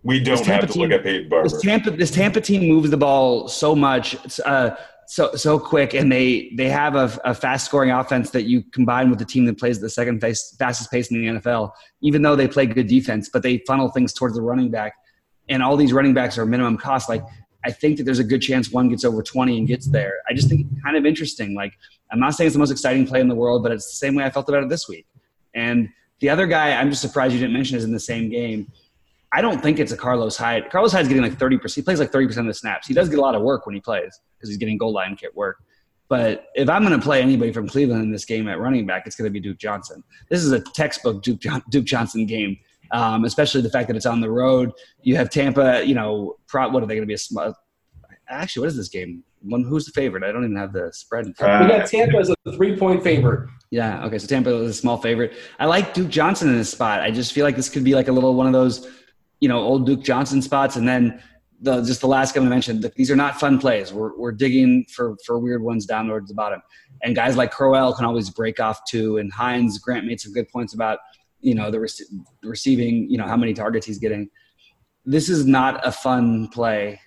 we don't have to team, look at Peyton Barber. This Tampa, this Tampa team moves the ball so much. Uh, so so quick, and they they have a, a fast scoring offense that you combine with the team that plays the second pace, fastest pace in the NFL. Even though they play good defense, but they funnel things towards the running back, and all these running backs are minimum cost. Like I think that there's a good chance one gets over 20 and gets there. I just think it's kind of interesting. Like I'm not saying it's the most exciting play in the world, but it's the same way I felt about it this week. And the other guy, I'm just surprised you didn't mention is in the same game. I don't think it's a Carlos Hyde. Carlos Hyde's getting like 30%. He plays like 30% of the snaps. He does get a lot of work when he plays because he's getting goal line kit work. But if I'm going to play anybody from Cleveland in this game at running back, it's going to be Duke Johnson. This is a textbook Duke, John, Duke Johnson game, um, especially the fact that it's on the road. You have Tampa, you know, pro, what are they going to be? A small, actually, what is this game? One, who's the favorite? I don't even have the spread. In front. we got Tampa as a three point favorite. Yeah. Okay. So Tampa is a small favorite. I like Duke Johnson in this spot. I just feel like this could be like a little one of those you know old Duke Johnson spots, and then the just the last guy I mentioned. These are not fun plays. We're we're digging for for weird ones down towards the bottom, and guys like Crowell can always break off too. And Hines Grant made some good points about you know the rec- receiving, you know how many targets he's getting. This is not a fun play.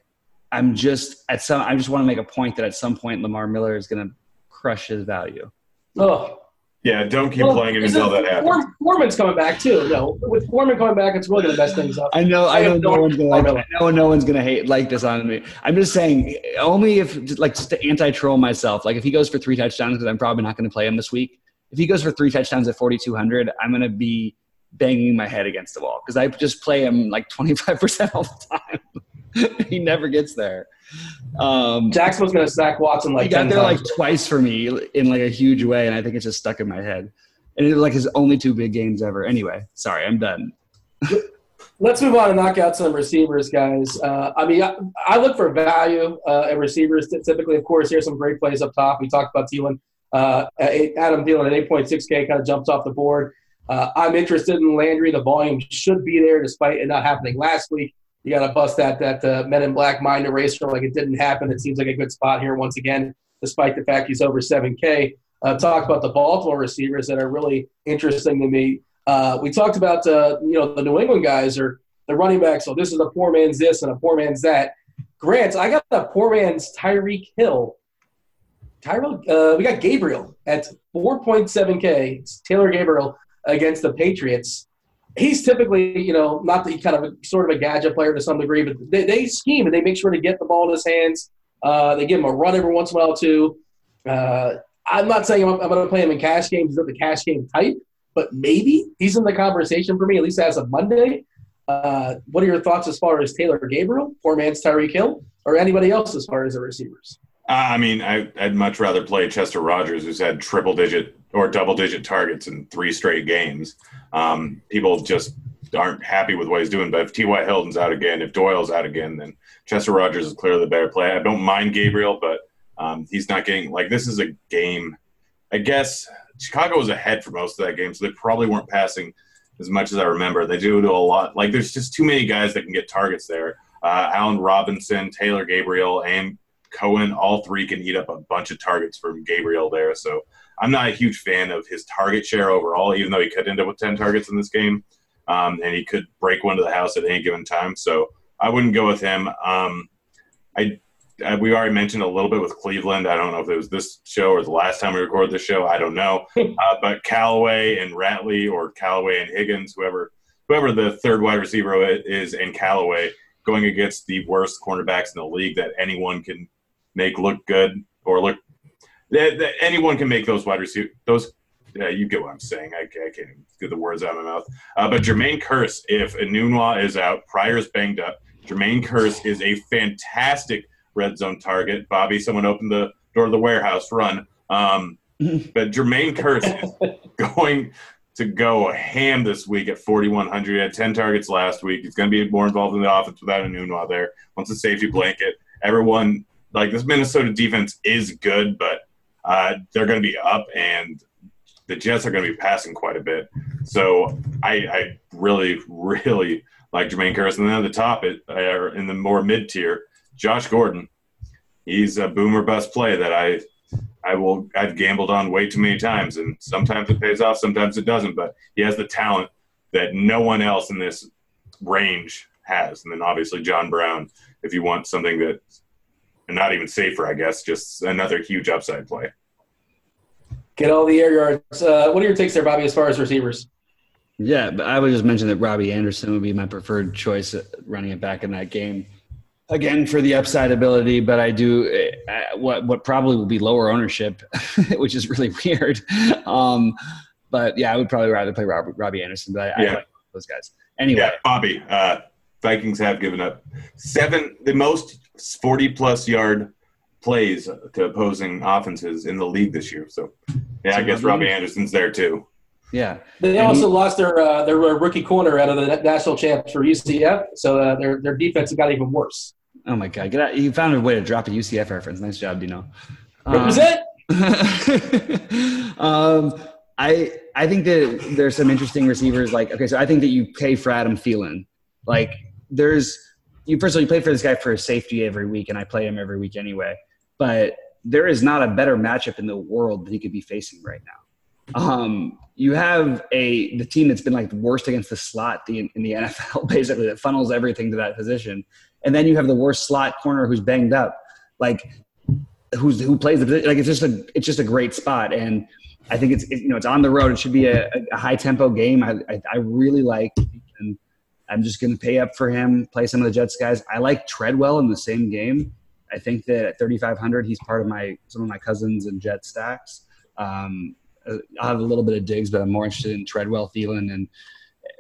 I'm just at some. I just want to make a point that at some point Lamar Miller is going to crush his value. Oh, yeah, don't keep well, playing him until that happens. Foreman's coming back too. No, with Foreman coming back, it's really going to mess things up. I know. I, I know. No, one's gonna like, I know no one's going to hate like this on me. I'm just saying, only if like just to anti-troll myself. Like if he goes for three touchdowns, because I'm probably not going to play him this week. If he goes for three touchdowns at 4,200, I'm going to be banging my head against the wall because I just play him like 25% all the time. he never gets there. Um, Jackson was going to sack Watson like he got there times. like twice for me in like a huge way, and I think it's just stuck in my head. And it like his only two big games ever. Anyway, sorry, I'm done. Let's move on and knock out some receivers, guys. Uh, I mean, I, I, look for value uh, at receivers. Typically, of course, here's some great plays up top. We talked about Thielen. Uh, Adam Thielen at 8.6K kind of jumps off the board. Uh, I'm interested in Landry. The volume should be there despite it not happening last week you got to bust that that uh, Men in Black mind eraser like it didn't happen. It seems like a good spot here once again, despite the fact he's over 7K. Uh, talk about the Baltimore receivers that are really interesting to me. Uh, we talked about uh, you know the New England guys are the running backs. So this is a poor man's this and a poor man's that. Grant, I got a poor man's Tyreek Hill. Tyrell, uh, we got Gabriel at 4.7K. It's Taylor Gabriel against the Patriots he's typically, you know, not the kind of a, sort of a gadget player to some degree, but they, they scheme and they make sure to get the ball in his hands. Uh, they give him a run every once in a while too. Uh, I'm not saying I'm, I'm going to play him in cash games. He's not the cash game type, but maybe he's in the conversation for me at least as of Monday. Uh, what are your thoughts as far as Taylor Gabriel, poor man's Tyreek Hill, or anybody else as far as the receivers? I mean, I, would much rather play Chester Rogers, who's had triple digit or double digit targets in three straight games. Um, people just aren't happy with what he's doing. But if T.Y. Hilton's out again, if Doyle's out again, then Chester Rogers is clearly the better play. I don't mind Gabriel, but um, he's not getting like this is a game. I guess Chicago was ahead for most of that game, so they probably weren't passing as much as I remember. They do do a lot. Like there's just too many guys that can get targets there. Uh, Allen Robinson, Taylor Gabriel, and Cohen, all three can eat up a bunch of targets from Gabriel there. So I'm not a huge fan of his target share overall, even though he could end up with 10 targets in this game. Um, and he could break one to the house at any given time. So I wouldn't go with him. Um, I, I, we already mentioned a little bit with Cleveland. I don't know if it was this show or the last time we recorded this show. I don't know. Uh, but Callaway and Ratley or Callaway and Higgins, whoever whoever the third wide receiver is, and Callaway going against the worst cornerbacks in the league that anyone can make look good or look that, that anyone can make those wide receiver those. Yeah, you get what I'm saying. I, I can't get the words out of my mouth. Uh, but Jermaine Kearse, if Enunwa is out, Pryor's banged up. Jermaine Kearse is a fantastic red zone target. Bobby, someone opened the door of the warehouse. Run. Um, but Jermaine Kearse is going to go ham this week at 4,100. He had 10 targets last week. He's going to be more involved in the offense without Enunwa there. Wants a safety blanket. Everyone, like this Minnesota defense is good, but uh, they're going to be up, and the Jets are going to be passing quite a bit. So I, I really, really like Jermaine Kearse. And then at the top, it, in the more mid tier, Josh Gordon. He's a boomer bust play that I I will I've gambled on way too many times, and sometimes it pays off, sometimes it doesn't. But he has the talent that no one else in this range has. And then obviously John Brown, if you want something that not even safer, I guess, just another huge upside play. Get all the air yards. Uh, what are your takes there, Bobby, as far as receivers? Yeah, but I would just mention that Robbie Anderson would be my preferred choice running it back in that game again for the upside ability, but I do uh, what what probably will be lower ownership, which is really weird. Um, but yeah, I would probably rather play Robbie, Robbie Anderson, but I, yeah. I like those guys. Anyway, yeah, Bobby, uh, Vikings have given up seven, the most forty plus yard plays to opposing offenses in the league this year. So yeah, I guess Robbie Anderson's there too. Yeah. They and also he, lost their uh, their rookie corner out of the national champs for UCF, so uh, their their defense got even worse. Oh my god! Get out. You found a way to drop a UCF reference. Nice job, Dino. Represent. Um, um, I I think that there's some interesting receivers. Like okay, so I think that you pay for Adam Thielen. Like there's you first of all you play for this guy for his safety every week, and I play him every week anyway. But there is not a better matchup in the world that he could be facing right now. Um, you have a the team that's been like the worst against the slot in, in the NFL, basically that funnels everything to that position and then you have the worst slot corner who's banged up, like who's who plays the like it's just a it's just a great spot, and I think it's it, you know it's on the road. It should be a, a high tempo game. I, I, I really like, I'm just going to pay up for him. Play some of the Jets guys. I like Treadwell in the same game. I think that at 3,500, he's part of my some of my Cousins and Jet stacks. Um, I'll have a little bit of Diggs, but I'm more interested in Treadwell, Thielen, and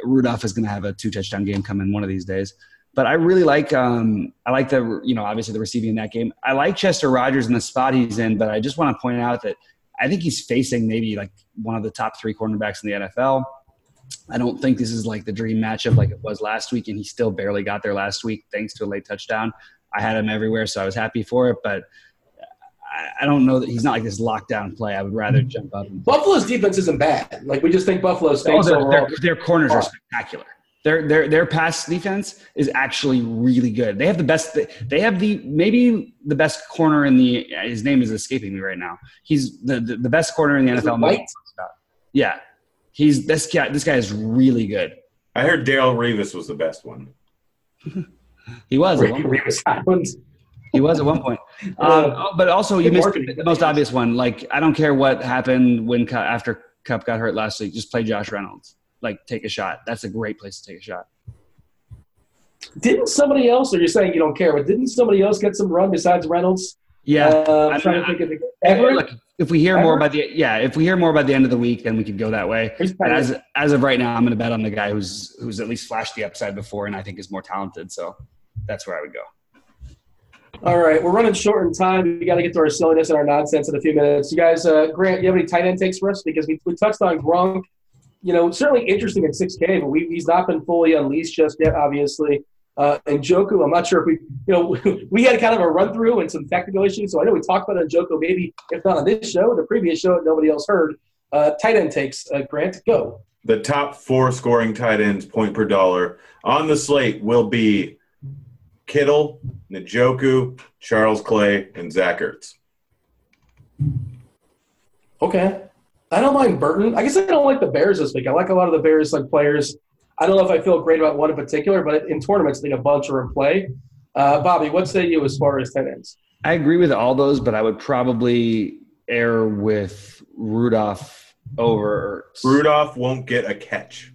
Rudolph is going to have a two touchdown game coming one of these days. But I really like um, I like the you know obviously the receiving in that game. I like Chester Rogers in the spot he's in, but I just want to point out that I think he's facing maybe like one of the top three cornerbacks in the NFL. I don't think this is like the dream matchup like it was last week, and he still barely got there last week thanks to a late touchdown. I had him everywhere, so I was happy for it, but I don't know that he's not like this lockdown play. I would rather jump up. Buffalo's defense isn't bad. Like we just think Buffalo's oh, their, their, their, corners are spectacular. Their their their pass defense is actually really good. They have the best. They have the maybe the best corner in the. His name is escaping me right now. He's the the, the best corner in the NFL. White? Yeah, he's this guy. This guy is really good. I heard Darrelle Revis was the best one. he was. Revis He was at one point. Um, but also, you missed the most obvious one. Like, I don't care what happened when after Kupp got hurt last week. Just play Josh Reynolds like take a shot. That's a great place to take a shot. Didn't somebody else, or you're saying you don't care, but didn't somebody else get some run besides Reynolds? Yeah, uh, I'm trying to think of. Look, if we hear more by the yeah, if we hear more by the end of the week, then we could go that way. as as of right now, I'm going to bet on the guy who's who's at least flashed the upside before, and I think is more talented. So that's where I would go. All right, we're running short in time. We got to get to our silliness and our nonsense in a few minutes. You guys, uh, Grant, you have any tight end takes for us? Because we, we touched on Gronk you know, certainly interesting at 6K, but we, he's not been fully unleashed just yet, obviously. Uh, Njoku, I'm not sure if we, you know, we had kind of a run through and some technical issues. So I know we talked about Njoku, maybe if not on this show, the previous show that nobody else heard. Uh, tight end takes, uh, Grant, go. The top four scoring tight ends, point per dollar, on the slate will be Kittle, Njoku, Charles Clay, and Zach Ertz. Okay. I don't mind Burton. I guess I don't like the Bears this week. I like a lot of the Bears like players. I don't know if I feel great about one in particular, but in tournaments, I think a bunch are in play. Uh, Bobby, what say you as far as tight ends? I agree with all those, but I would probably err with Rudolph over. Rudolph won't get a catch.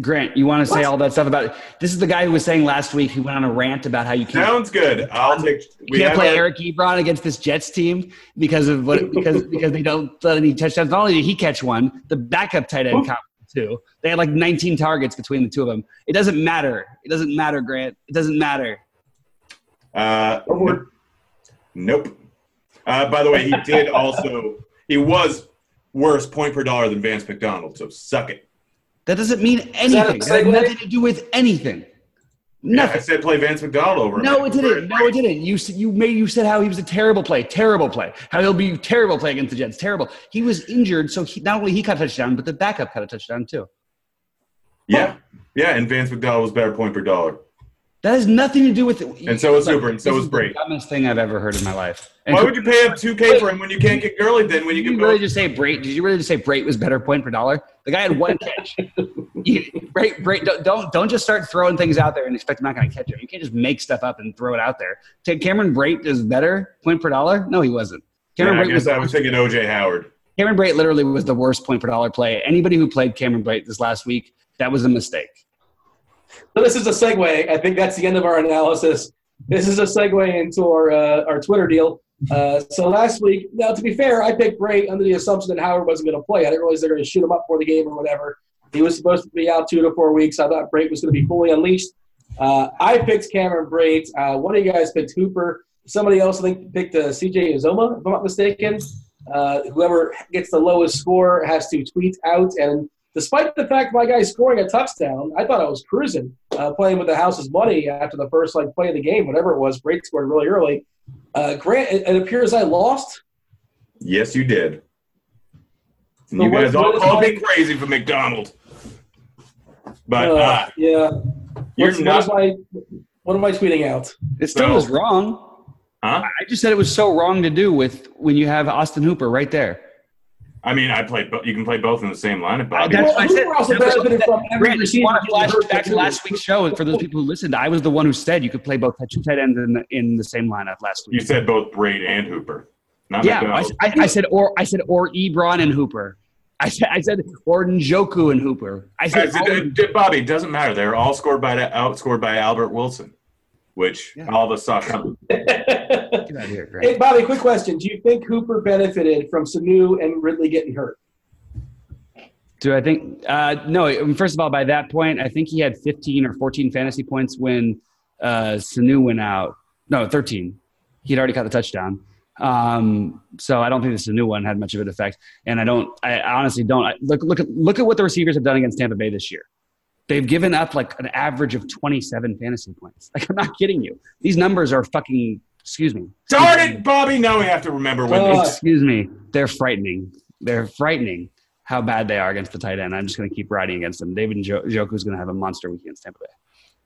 Grant, you want to say all that stuff about it? This is the guy who was saying last week. He went on a rant about how you can't. Sounds good. I'll take. We can't play Eric Ebron against this Jets team because of what because because they don't let any touchdowns. Not only did he catch one, the backup tight end caught too. They had like 19 targets between the two of them. It doesn't matter. It doesn't matter, Grant. It doesn't matter. Uh, nope. Uh, by the way, he did also. He was worse point per dollar than Vance McDonald. So suck it. That doesn't mean anything. That, that has nothing to do with anything. Nothing. Yeah, I said play Vance McDonald over. No, it didn't. No, it didn't. You you made you said how he was a terrible play, terrible play. How he'll be terrible play against the Jets, terrible. He was injured, so he, not only he caught a touchdown, but the backup caught a touchdown too. Yeah, yeah, and Vance McDonald was better point per dollar. That has nothing to do with it. And so is Hooper, and so is Brate. Dumbest thing I've ever heard in my life. And Why would you pay up two K for him when you can't get Gurley? Then when you, can? you really just say Brate? Did you really just say Brate was better point per dollar? The guy had one catch. Brate, Brate, don't, don't don't just start throwing things out there and expect I'm not going to catch it. You can't just make stuff up and throw it out there. Cameron Brate is better point per dollar? No, he wasn't. Cameron yeah, I Brate was, I was thinking OJ Howard. Cameron Brate literally was the worst point per dollar play. Anybody who played Cameron Brate this last week, that was a mistake. So this is a segue. I think that's the end of our analysis. This is a segue into our uh, our Twitter deal. Uh, so last week, now to be fair, I picked Brate under the assumption that Howard wasn't going to play. I didn't realize they were going to shoot him up for the game or whatever. He was supposed to be out two to four weeks. I thought Brate was going to be fully unleashed. Uh, I picked Cameron Brate. Uh, one of you guys picked Hooper. Somebody else, I think, picked uh, CJ Uzomah, if I'm not mistaken. Uh, whoever gets the lowest score has to tweet out and despite the fact my guy scoring a touchdown, I thought I was cruising, uh, playing with the house's money after the first like play of the game, whatever it was. Brate scored really early. Uh, Grant, it, it, appears I lost. Yes, you did. So you what, guys all called me crazy for McDonald. But uh, uh yeah, you're What's, not. What, am I, what am I tweeting out? It still so, was wrong. Huh? I just said it was so wrong to do with when you have Austin Hooper right there. I mean, I played. You can play both in the same lineup. Bobby. That's I said. Also benefited from every receiver. Flash back to last week's show for those people who listened. I was the one who said you could play both two tight ends in the, in the same lineup last week. You said both Brate and Hooper. Not yeah, I, I, I, said or I said or Ebron and Hooper. I said I said or Njoku and Hooper. I said, I said Bobby. Doesn't matter. They're all scored by outscored by Albert Wilson which yeah. all of us saw coming. Get out here, Hey, Bobby, quick question. Do you think Hooper benefited from Sanu and Ridley getting hurt? Do I think? Uh, no. First of all, by that point, I think he had 15 or 14 fantasy points when uh, Sanu went out. No, 13. He'd already caught the touchdown. Um, so I don't think this is a new one had much of an effect. And I don't. I honestly don't. I, look, look at look at what the receivers have done against Tampa Bay this year. They've given up like an average of 27 fantasy points. Like, I'm not kidding you. These numbers are fucking, excuse me. Darn it, Bobby. Now we have to remember when. Oh, excuse me. They're frightening. They're frightening how bad they are against the tight end. I'm just going to keep riding against them. David Njoku is going to have a monster week against Tampa Bay.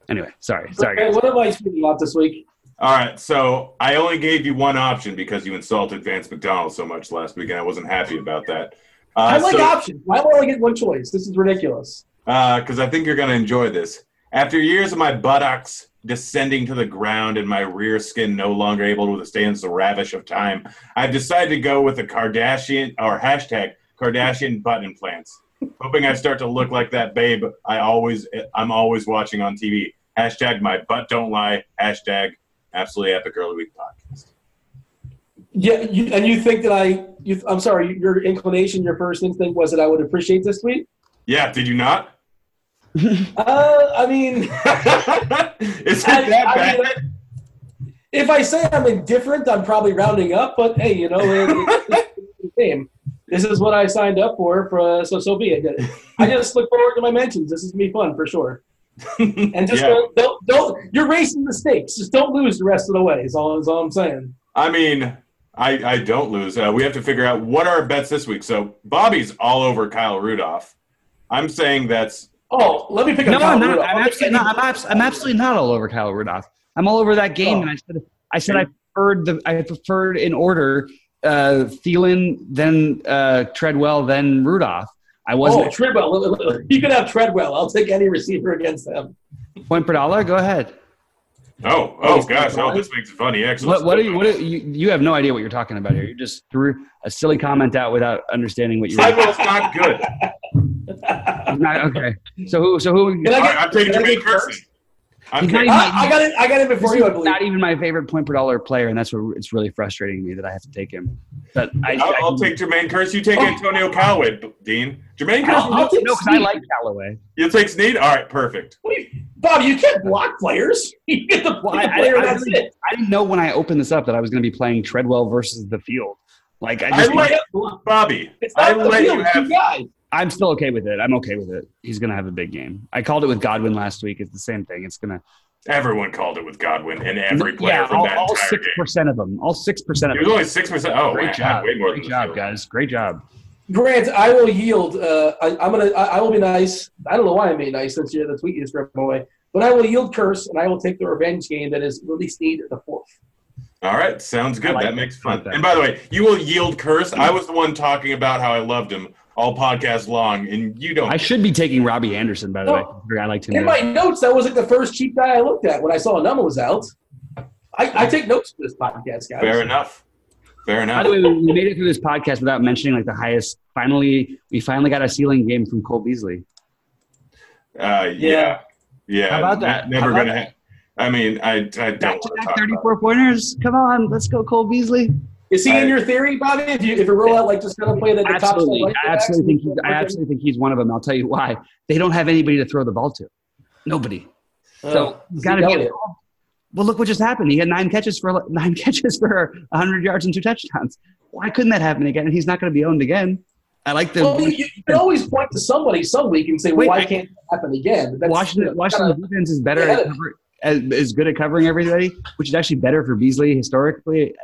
Anyway, sorry. Sorry. Okay, what am I speaking about this week? All right, so I only gave you one option because you insulted Vance McDonald so much last week, and I wasn't happy about that. Uh, I like so, options. Why do I only get one choice? This is ridiculous because uh, I think you're going to enjoy this. After years of my buttocks descending to the ground and my rear skin no longer able to withstand the ravish of time, I've decided to go with the Kardashian or hashtag Kardashian butt implants, hoping I start to look like that babe I always I'm always watching on TV. Hashtag my butt don't lie. Hashtag absolutely epic early week podcast. Yeah, you, and you think that I? You, I'm sorry. Your inclination, your first instinct was that I would appreciate this tweet. Yeah, did you not? Uh, I mean, is it I, that bad? I mean, if I say I'm indifferent, I'm probably rounding up. But hey, you know, it, game. This is what I signed up for, for so so be it. I just look forward to my mentions. This is gonna be fun for sure. and just yeah. don't, don't, don't, you're racing the stakes. Just don't lose the rest of the way. Is all, is all I'm saying. I mean, I, I don't lose. Uh, we have to figure out what are our bets this week. So Bobby's all over Kyle Rudolph. I'm saying that's Oh, let me pick. up. No, I'm not. I'm, absolutely not. I'm, abs- I'm absolutely not all over Kyle Rudolph. I'm all over that game, oh. and I said, I said, I preferred the, I preferred in order, uh, Thielen, then uh, Treadwell, then Rudolph. I wasn't. Oh, Treadwell. You could have Treadwell. I'll take any receiver against them. Point per dollar. Go ahead. Oh, oh gosh! Oh, this makes it funny. Excellent. What, what are you? What are you? You have no idea what you're talking about here. You just threw a silly comment out without understanding what you're. Treadwell's not good. not, okay. So who? So who? Can I get, I'm taking Jermaine Kearse. I'm I, I, got it. I got it before you. I believe. Not even my favorite point per dollar player, and that's what it's really frustrating me that I have to take him. But I, I'll, I, will take Jermaine Kearse. You take oh. Antonio Callaway, Dean. Jermaine Kearse. I'll, I'll take no, because I like Callaway. You take Snead. All right, perfect. Bob, you can't block players. You get the, well, the player. I, that's it. I didn't know when I opened this up that I was going to be playing Treadwell versus the field. Like I just I let Bobby. I let you have. Guys. I'm still okay with it. I'm okay with it. He's gonna have a big game. I called it with Godwin last week. It's the same thing. It's gonna. Everyone called it with Godwin, and every player yeah, from all, that all entire six percent of them. All six percent of them. It was only six percent. Oh, great man, job! Way more great job, guys! Great job. Grant, I will yield. Uh, I, am gonna. I, I, will be nice. I don't know why I'm being nice since you're the tweet is stripped away, but I will yield Kearse, and I will take the revenge game that is Willie Snead the fourth. All right, sounds good. Like that makes fun. That. And by the way, you will yield Kearse. I was the one talking about how I loved him all podcast long, and you don't. I should be taking Robbie Anderson, by the no, way. I like him. In my notes, that was like the first cheap guy I looked at when I saw Enunwa was out. I, I take notes for this podcast, guys. Fair enough. Fair enough. By the way, we made it through this podcast without mentioning like the highest. Finally, we finally got a ceiling game from Cole Beasley. Uh, yeah, yeah. How about that? Never gonna. Ha- I mean, I, I don't want to talk 34 about pointers. Come on, let's go, Cole Beasley. Is he I, in your theory, Bobby? If you if you roll out like just kind of play the, the absolutely, top I absolutely think he's, I absolutely think he's one of them. I'll tell you why. They don't have anybody to throw the ball to. Nobody. Oh, so got to be. Well, look what just happened. He had nine catches for nine catches for 100 yards and two touchdowns. Why couldn't that happen again? And he's not going to be owned again. I like the. Well, you, you, can always point to somebody some week and say, Wait, "Why can't it happen again?" That's, Washington, Washington defense is better at cover, as, is good at covering everybody, which is actually better for Beasley historically.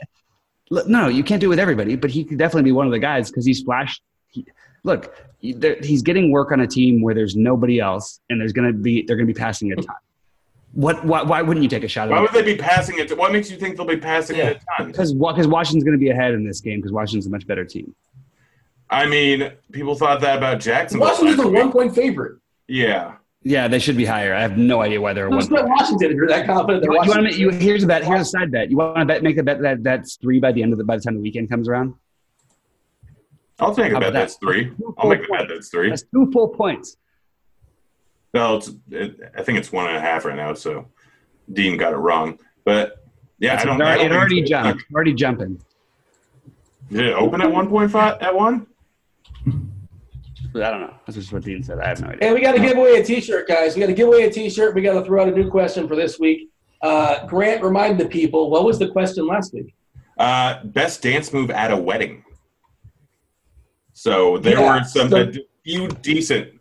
No, you can't do it with everybody, but he could definitely be one of the guys because he's flashed. He, look, he, he's getting work on a team where there's nobody else, and there's going to be they're going to be passing a ton. What? Why, why wouldn't you take a shot? Why would they be passing it? To, What makes you think they'll be passing yeah. it a ton? Because because Washington's going to be ahead in this game because Washington's a much better team. I mean, people thought that about Jackson. Washington's a one point favorite. Yeah. Yeah, they should be higher. I have no idea why they're one. Washington if you're that confident. You, you want to you, here's a bet. Here's a side bet. You want to bet make a bet that that's three by the end of the by the time the weekend comes around. I'll take a bet that? that's three. I'll make a bet that's three. That's two full points. No, it's it, I think it's one and a half right now. So Dean got it wrong, but yeah, that's I don't. It already, it already jumped. Already jumping. Did it open at one point five at one? I don't know. That's just what Dean said. I have no idea. And we got to give away a T-shirt, guys. We got to give away a T-shirt. We got to throw out a new question for this week. Uh, Grant, remind the people what was the question last week? Uh, best dance move at a wedding. So there yeah, were some so, a few decent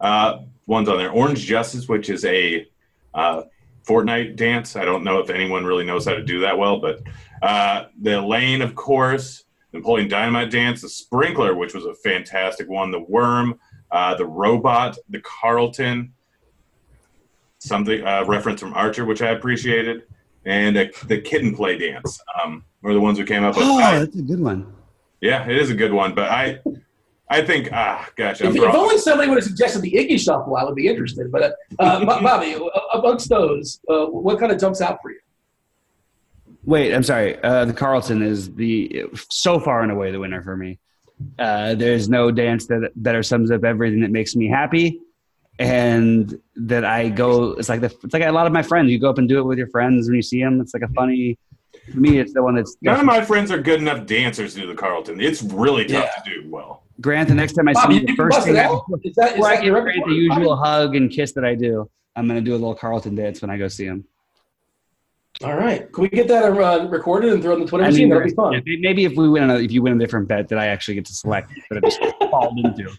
uh, ones on there. Orange Justice, which is a uh, Fortnite dance. I don't know if anyone really knows how to do that well, but uh, the lane, of course. Napoleon Dynamite Dance, the Sprinkler, which was a fantastic one, the Worm, uh, the Robot, the Carlton, something uh, reference from Archer, which I appreciated, and uh, the Kid 'n Play Dance um, were the ones who came up with. Oh, I, that's a good one. Yeah, it is a good one, but I. I think, ah, gosh. If, if, only somebody would have suggested the Ickey Shuffle, I would be interested. But uh, Bobby, amongst those, uh, what kind of jumps out for you? Wait, I'm sorry. Uh, the Carlton is the so far and away the winner for me. Uh, there's no dance that better sums up everything that makes me happy, and that I go. It's like the, it's like a lot of my friends. You go up and do it with your friends when you see them. It's like a funny. For me, it's the one that's. None of my friends are good enough dancers to do the Carlton. It's really tough yeah. to do well. Grant, the next time I see you, the first thing I, is that, is I give Grant the usual hug and kiss that I do, I'm going to do a little Carlton dance when I go see him. All right. Can we get that uh, recorded and throw in the Twitter I machine? That'd be fun. Maybe if we win, a, if you win a different bet that I actually get to select, but I just fall into.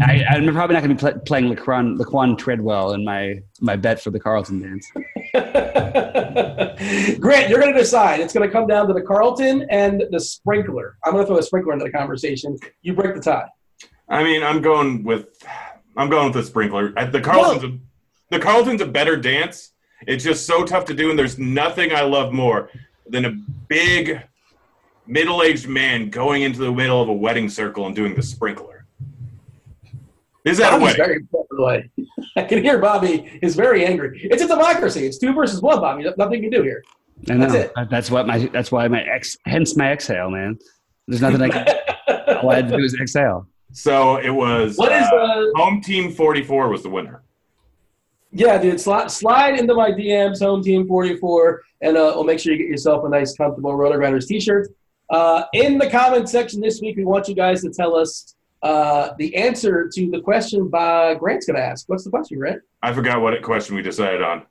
I, am probably not going to be pl- playing Laquon, Laquon Treadwell in my my bet for the Carlton dance. Grant, you're going to decide. It's going to come down to the Carlton and the sprinkler. I'm going to throw the sprinkler into the conversation. You break the tie. I mean, I'm going with I'm going with the sprinkler. The Carlton's a, the Carlton's a better dance it's just so tough to do, and there's nothing I love more than a big middle-aged man going into the middle of a wedding circle and doing the sprinkler. Is that Bobby's a wedding? Very I can hear Bobby is very angry. It's a democracy. It's two versus one, Bobby. Nothing you can do here. I know. That's, it. that's what my. That's why my ex. Hence my exhale, man. There's nothing I can. all I had to do is exhale. So it was. What uh, the home team? Forty four was the winner. Yeah, dude, slide, slide into my DMs, Home Team 44, and uh, we'll make sure you get yourself a nice, comfortable RotoGrinders t-shirt. Uh, in the comment section this week, we want you guys to tell us uh, the answer to the question by Grant's going to ask. What's the question, Grant? I forgot what question we decided on.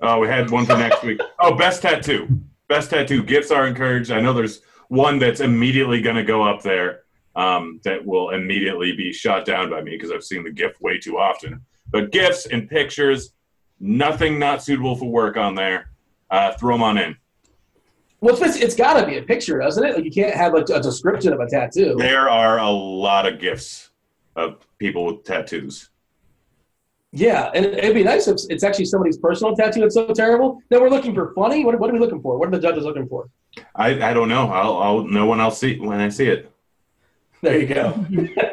Oh, we had one for next week. Oh, best tattoo. Best tattoo. Gifts are encouraged. I know there's one that's immediately going to go up there um, that will immediately be shot down by me because I've seen the gift way too often. But gifts and pictures, nothing not suitable for work on there. Uh, throw them on in. Well, it's, it's got to be a picture, doesn't it? Like you can't have a, a, description of a tattoo. There are a lot of gifts of people with tattoos. Yeah, and it'd be nice if it's actually somebody's personal tattoo that's so terrible. Now we're looking for funny. What, what are we looking for? What are the judges looking for? I, I don't know. I'll, I'll know when I'll see when I see it. There you go.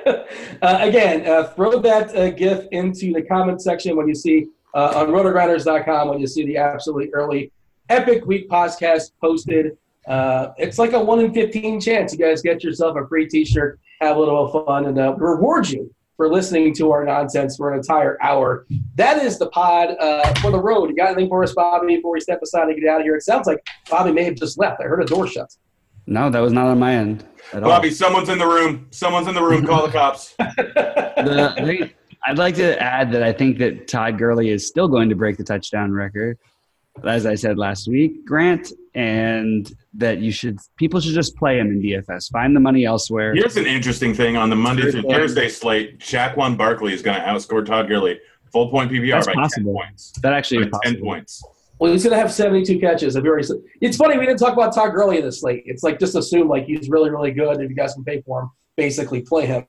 uh, again, uh, throw that uh, GIF into the comment section when you see uh, on rotogrinders.com when you see the absolutely early Epic Week podcast posted. Uh, it's like a one in fifteen chance you guys get yourself a free T-shirt, have a little fun, and uh, reward you for listening to our nonsense for an entire hour. That is the pod for the road. You got anything for us, Bobby, before we step aside and get out of here? It sounds like Bobby may have just left. I heard a door shut. No, that was not on my end. Bobby, all. someone's in the room. Someone's in the room. Call the cops. the, I'd like to add that I think that Todd Gurley is still going to break the touchdown record as I said last week, Grant, and that you should people should just play him in DFS. Find the money elsewhere. Here's an interesting thing on the Monday through Thursday slate: Saquon Barkley is going to outscore Todd Gurley full point PPR That's by possible. ten points. That actually by ten points. Well, he's going to have 72 catches. Said. It's funny we didn't talk about Todd Gurley in the slate. It's like just assume like he's really really good. If you guys can pay for him, basically play him.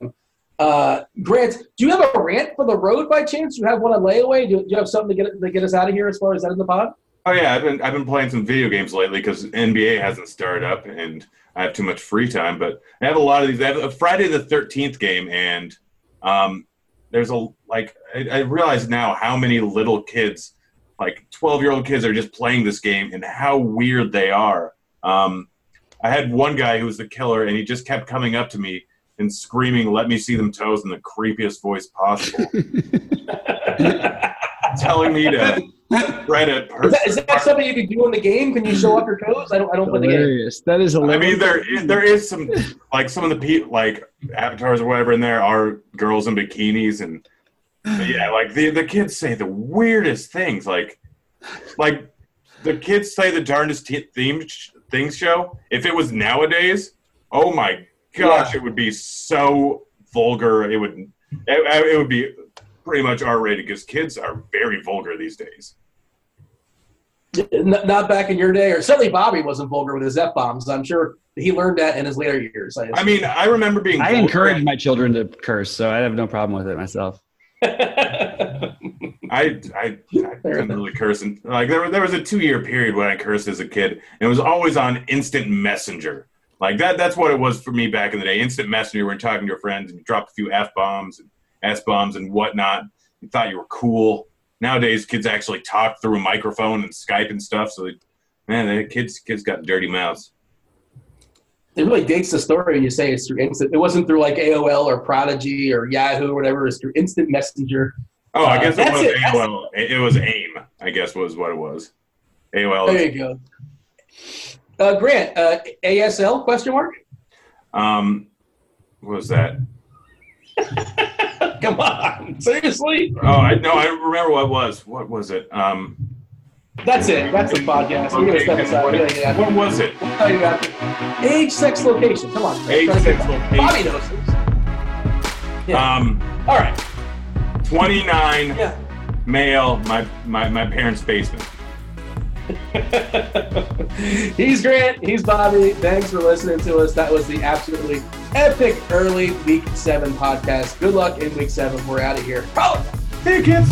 Uh, Grant, do you have a rant for the road by chance? Do you have one on layaway? Do, do you have something to get to get us out of here as far as that in the pod? Oh yeah, I've been I've been playing some video games lately because NBA hasn't started up and I have too much free time. But I have a lot of these. I have a Friday the Thirteenth game, and um, there's a like I, I realize now how many little kids, like twelve year old kids, are just playing this game and how weird they are. Um, I had one guy who was the killer, and he just kept coming up to me and screaming, "Let me see them toes!" in the creepiest voice possible, telling me to Reddit. Is that, is that something you can do in the game? Can you show off your toes? I don't. I don't play the game. That is hilarious. I mean, there is, there is some like some of the pe- like avatars or whatever in there are girls in bikinis and yeah, like the the kids say the weirdest things. Like like the kids say the darndest t- theme sh- things show. If it was nowadays, oh my gosh, yeah. it would be so vulgar. It would it, it would be pretty much R rated because kids are very vulgar these days. Not back in your day, or certainly Bobby wasn't vulgar with his f bombs. I'm sure he learned that in his later years. I, I mean, I remember being. I encourage my children to curse, so I have no problem with it myself. I I, I didn't really curse. And, like there, there was a two year period when I cursed as a kid, and it was always on instant messenger. Like that, that's what it was for me back in the day. Instant messenger, when talking to your friends and you drop a few f bombs and s bombs and whatnot. You thought you were cool. Nowadays, kids actually talk through a microphone and Skype and stuff. So, they, man, the kids kids got dirty mouths. It really dates the story when you say it's through instant. It wasn't through like AOL or Prodigy or Yahoo or whatever. It's through Instant Messenger. Oh, I guess uh, it was it. AOL. It was AIM. I guess was what it was. AOL. There you go. Uh, Grant, uh, ASL question mark? Um, what was that? Come on, seriously. Oh, I no, I remember what it was. What was it? Um, that's it. That's the podcast. We're gonna step aside. What, what was it? We'll tell you after. Age, sex, location. Come on. Age, sex, location. Bobby knows this. Yeah. Um. All right. Twenty-nine. Yeah. Male. My my my parents' basement. he's Grant. He's Bobby. Thanks for listening to us. That was the absolutely epic early week seven podcast. Good luck in week seven. We're out of here. Oh, Hey, kids.